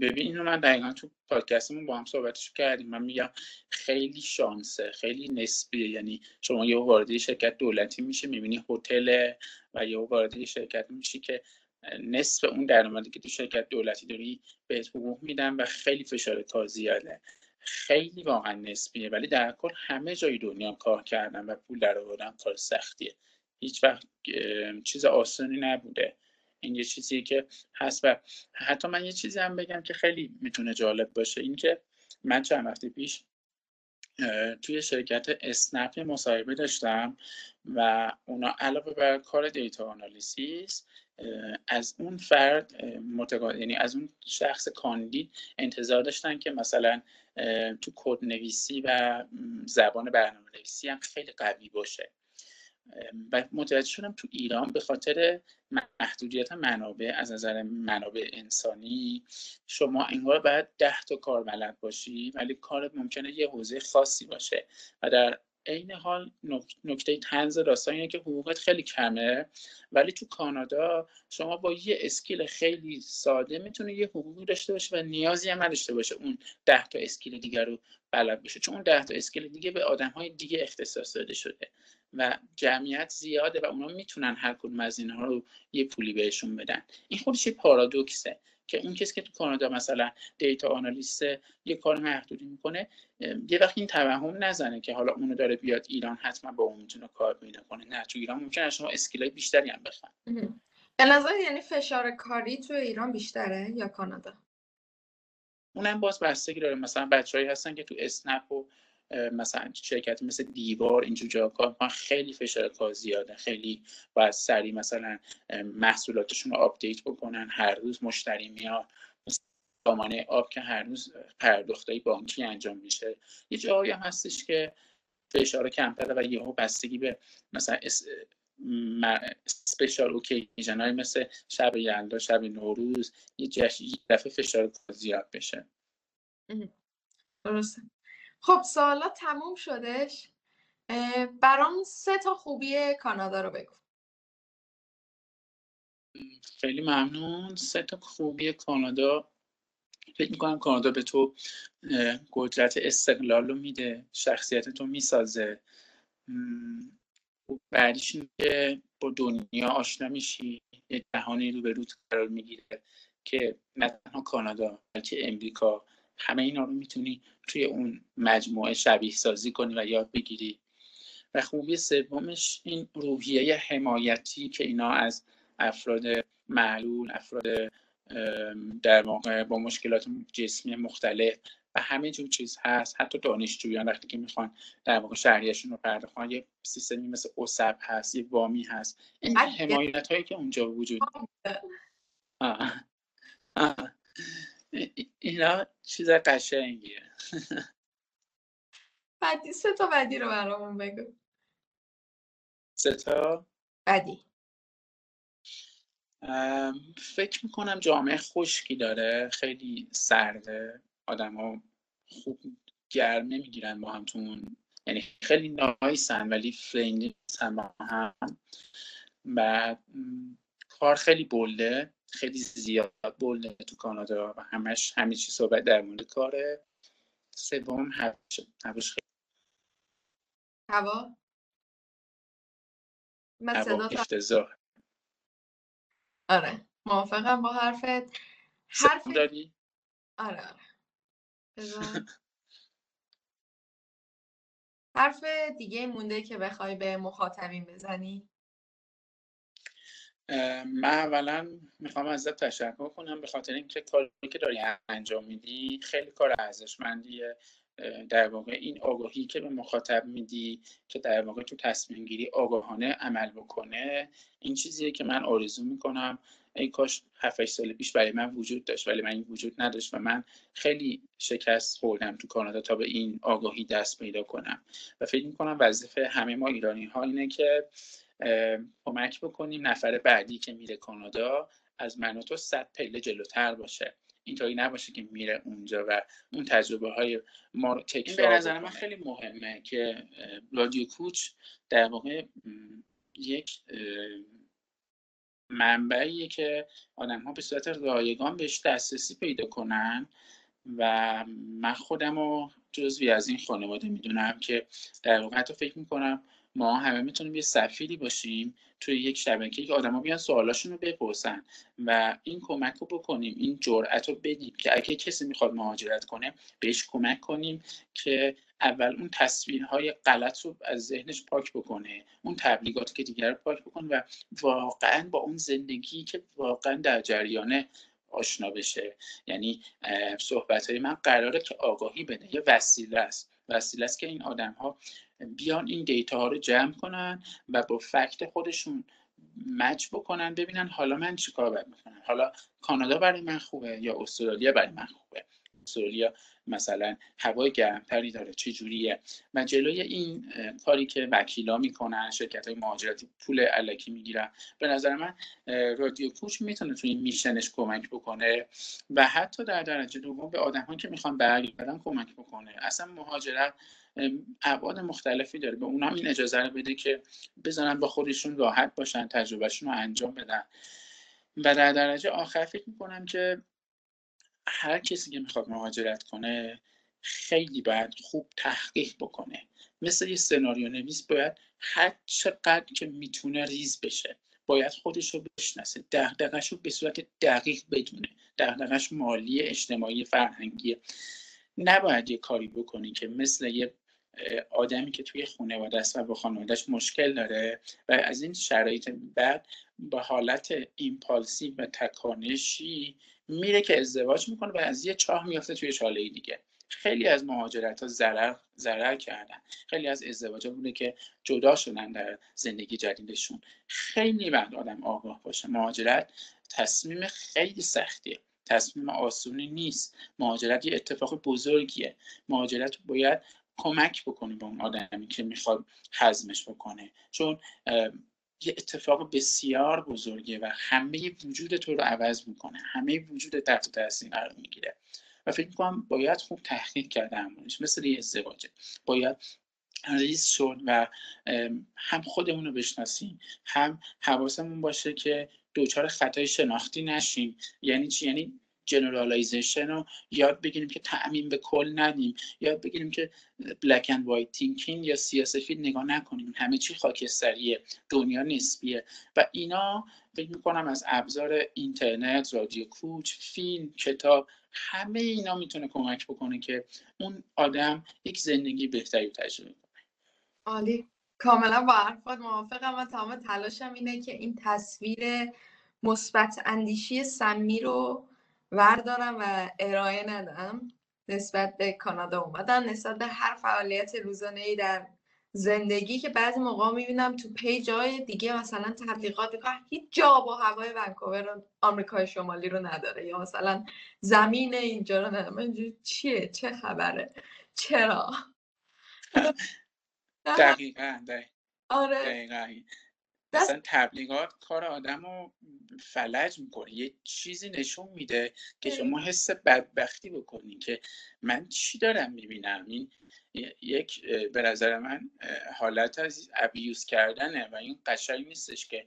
ببین اینو من دقیقا تو پادکستمون با هم صحبتش کردیم. من میگم خیلی شانسه خیلی نسبیه. یعنی شما یه وارد شرکت دولتی میشه می‌بینی هتل و یه وارد شرکت میشی که نصف اون درآمدی که تو شرکت دولتی داری بهت حقوق میدن و خیلی فشار کار زیاده خیلی واقعا نسبیه. ولی در کل همه جای دنیا کار کردن و پول در آوردن کار سختیه. هیچ وقت چیز آسانی نبوده. این یه چیزی که هست و حتی من یه چیزی هم بگم که خیلی می‌تونه جالب باشه. این که من چند وقتی پیش توی شرکت اسنپ مصاحبه داشتم و اونا علاوه بر کار دیتا آنالیسیس از اون فرد متقاعد یعنی از اون شخص کاندید انتظار داشتن که مثلا تو کد نویسی و زبان برنامه نویسی هم خیلی قوی باشه. و متوجه شدم تو ایران به خاطر محدودیت منابع از نظر منابع انسانی شما انگار باید ده تا کار بلد باشی ولی کارت ممکنه یه حوزه خاصی باشه. و در عین حال نکته طنز داستان اینه که حقوقت خیلی کمه ولی تو کانادا شما با یه skill خیلی ساده می‌تونه یه حقوقی داشته باشه و نیازی هم نداشته باشه اون ده تا skill دیگر رو بلد باشه چون اون ده تا skill دیگه به آدم های دیگه اختصاص داده شده. و جمعیت زیاده و اونا می‌تونن هر کدوم از اینها رو یه پولی بهشون بدن. این خودش یه پارادوکسه که اون کسی که تو کانادا مثلا دیتا آنالیست یه کار محدودی می‌کنه یه وقت این توهم نزنه که حالا اونو داره بیاد ایران حتما با اون می‌تونه کار پیدا کنه. نه تو ایران ممکنه شما اسکیلای بیشتری هم بخوان به نظر یعنی فشار کاری تو ایران بیشتره یا کانادا؟ اونم باز بستگی داره. مثلا بچههایی هستن که تو اسنپ و مثلا شرکت مثل دیوار اینجور جا کار خیلی فشار کار زیاده. خیلی باید سریع مثلا محصولاتشون رو update بکنن. هر روز مشتری میاد سامانه آب که هر روز پرداختای بانکی انجام میشه. یه جایی هم هستش که فشار کمتره و یهو بستگی به مثلا special occasion های مثل شب یلدا شب نوروز یه جشن دفعه فشار زیاد بشه. درسته. خب سوالا تموم شدش برام سه تا خوبی کانادا رو بگو. خیلی ممنون. سه تا خوبی کانادا. فکر می‌کنم کانادا به تو قدرت استقلال رو میده شخصیت تو می‌سازه. بعدیش که با دنیا آشنا میشی یه جهانی روت قرار می‌گیره که نه تنها کانادا بلکه امریکا همه اینا رو می‌تونی توی اون مجموعه شبیه سازی کنی و یاد بگیری. و خوبی سومش این روحیه حمایتی که اینا از افراد معلول افراد در واقع با مشکلات جسمی مختلف و همه جور چیز هست. حتی دانشجویان وقتی که می‌خوان در واقع شهریشون رو پرداخت یه سیستمی مثل اوسب هست یه وامی هست. این حمایت هایی که اونجا وجود آه. آه. اینا چیز قشنگیه. بعدی سه تا بعدی رو برامون بگو. سه تا؟ بعدی. فکر می‌کنم جامعه خشکی داره خیلی سرده. آدم ها خوب گرمه می‌گیرن با همتون یعنی خیلی نایسن ولی فرینلی با هم. و کار خیلی بلده. خیلی زیاد بلده تو کانادا و همش همه چی صحبت در مورد کاره. سوم هواش خیلی. هوا؟ هوا افتضاح. آره موافقم با حرفت. حرف داری؟ آره آره. حرف دیگه مونده که بخوای به مخاطبین بزنی. من اولا می‌خوام ازت تشکر کنم به خاطر اینکه کاری که داری انجام میدی خیلی کار ارزشمندیه. در واقع این آگاهی که به مخاطب میدی که در واقع تو تصمیم گیری آگاهانه عمل بکنه این چیزیه که من آرزو می‌کنم. ای کاش 7 سال پیش برای من وجود داشت ولی من این وجود نداشت و من خیلی شکست خوردم تو کانادا تا به این آگاهی دست پیدا کنم. و فکر می‌کنم وظیفه همه ما ایرانی ها اینه که کمک بکنیم نفر بعدی که میره کانادا از من و تو صد پله جلوتر باشه. اینطوری نباشه که میره اونجا و اون تجربه های ما رو تکرار به نظر من خیلی مهمه که رادیو کوچ در واقع یک منبعیه که آدم ها به صورت رایگان بهش دسترسی پیدا کنن و من خودم رو جزوی از این خانواده می‌دونم که در واقع حتی فکر می‌کنم ما همه می‌تونیم یه سفیری باشیم توی یک شبکه که آدما بیان سوالاشون رو بپرسن و این کمک رو بکنیم این جرأت رو بدیم که اگه کسی می‌خواد مهاجرت کنه بهش کمک کنیم که اول اون تصویرهای غلط رو از ذهنش پاک بکنه اون تبلیغات که دیگر رو پاک بکنه و واقعا با اون زندگی که واقعا در جریانه آشنا بشه. یعنی صحبت های من قراره که آگاهی بده یه وسیله است. وسیله است که این آدم ها بیان این دیتا ها رو جمع کنن و با فکت خودشون مچ بکنن ببینن حالا من چیکار باید می‌کنم حالا کانادا برای من خوبه یا استرالیا برای من خوبه؟ استرالیا مثلا هوای گرمتری داره چه جوریه؟ و جلوی این کاری که وکیلا می‌کنن شرکت های مهاجرتی پول علکی می‌گیرن به نظر من رادیو کوچ می‌تونه توی میشنش کمک بکنه و حتی در درجه دوم به آدم که می‌خوان برگردن کمک بکنه. اصلا مهاجرت ابعاد مختلفی داره. به اونها این اجازه رو بده که بزنن با خودشون راحت باشن تجربهشون رو انجام بدن. و در درجه آخر فکر می‌کنم که هر کسی که می‌خواد مهاجرت کنه خیلی باید خوب تحقیق بکنه. مثل یه سناریو نویس باید هر چقدر که می‌تونه ریز بشه باید خودش رو بشناسه. دقدقش رو به صورت دقیق بدونه. دقدقش مالی اجتماعی فرهنگی. نباید یه کاری بکنی که مثل یه آدمی که توی خانواده است و با خانوادهش مشکل داره و از این شرایط بعد با حالت ایمپالسی و تکانشی میره که ازدواج می‌کنه و از یه چاه میافته توی چاله دیگه. خیلی از مهاجرت ها ضرر ضرر کردن. خیلی از ازدواج ها بوده که جدا شدن در زندگی جدیدشون. خیلی بعد آدم آگاه باشه. مهاجرت تصمیم خیلی سختیه. تصمیم آسونی نیست. مهاجرت یه اتفاق بزرگیه. مهاجرت باید کمک بکنی به اون آدمی که می‌خواد حزمش بکنه. چون یه اتفاق بسیار بزرگه و همه وجود تو رو عوض می‌کنه. همه وجود تحت تاثیر قرار می‌گیره. و فکر می‌کنم باید خوب تحقیق کرده همونش. مثل یه ازدواجه. باید ریز شد و هم خودمون رو بشناسیم هم حواسمون باشه که دچار خطای شناختی نشیم. یعنی چی؟ یعنی generalization رو یاد بگیریم که تعمیم به کل ندیم. یاد بگیریم که black and white thinking یا سیاه سفید نگاه نکنیم. همه چی خاکستریه دنیا نسبیه. و اینا فکر می‌کنم از ابزار اینترنت رادیو coach فیلم کتاب همه اینا می‌تونه کمک بکنه که اون آدم یک زندگی بهتری تجربه کنه. عالی. کاملا با حرفات موافقم و تمام تلاشم اینه که این تصویر مثبت اندیشی سمی رو وردارم و ارائه ندم نسبت به کانادا اومدم نسبت به هر فعالیت روزانه ای در زندگی که بعضی موقع می‌بینم تو پیجای دیگه مثلا تبلیغات می‌کنن هیچ جا با هوای ونکوور و آمریکای شمالی رو نداره یا مثلا زمین اینجا رو نداره. من چیه؟ چه خبره؟ چرا؟ دقیقا. آره. دقیقا. مثلا تبلیغات کار آدم رو فلج می‌کنه. یه چیزی نشون میده که شما حس بدبختی بکنی که من چی دارم می‌بینم؟ این یک به نظر من حالت از ابیوز کردنه و این قشنگ نیستش که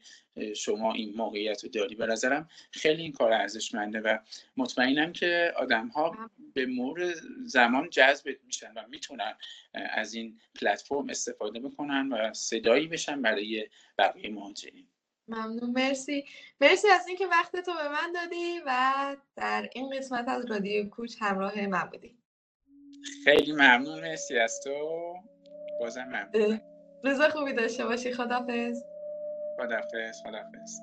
شما این موقعیت رو داری. به نظرم خیلی این کار ارزشمنده و مطمئنم که آدم ها به مور زمان جذب میشن و می‌تونن از این پلتفرم استفاده بکنن و صدایی بشن برای بقیه مهاجرین. ممنون. مرسی. مرسی از اینکه وقت تو به من دادی و در این قسمت از رادیو کوچ همراه من بودی. خیلی ممنون مرسی از تو. بازم ممنون. روز خوبی داشته باشی. خدافز خدافز خدافز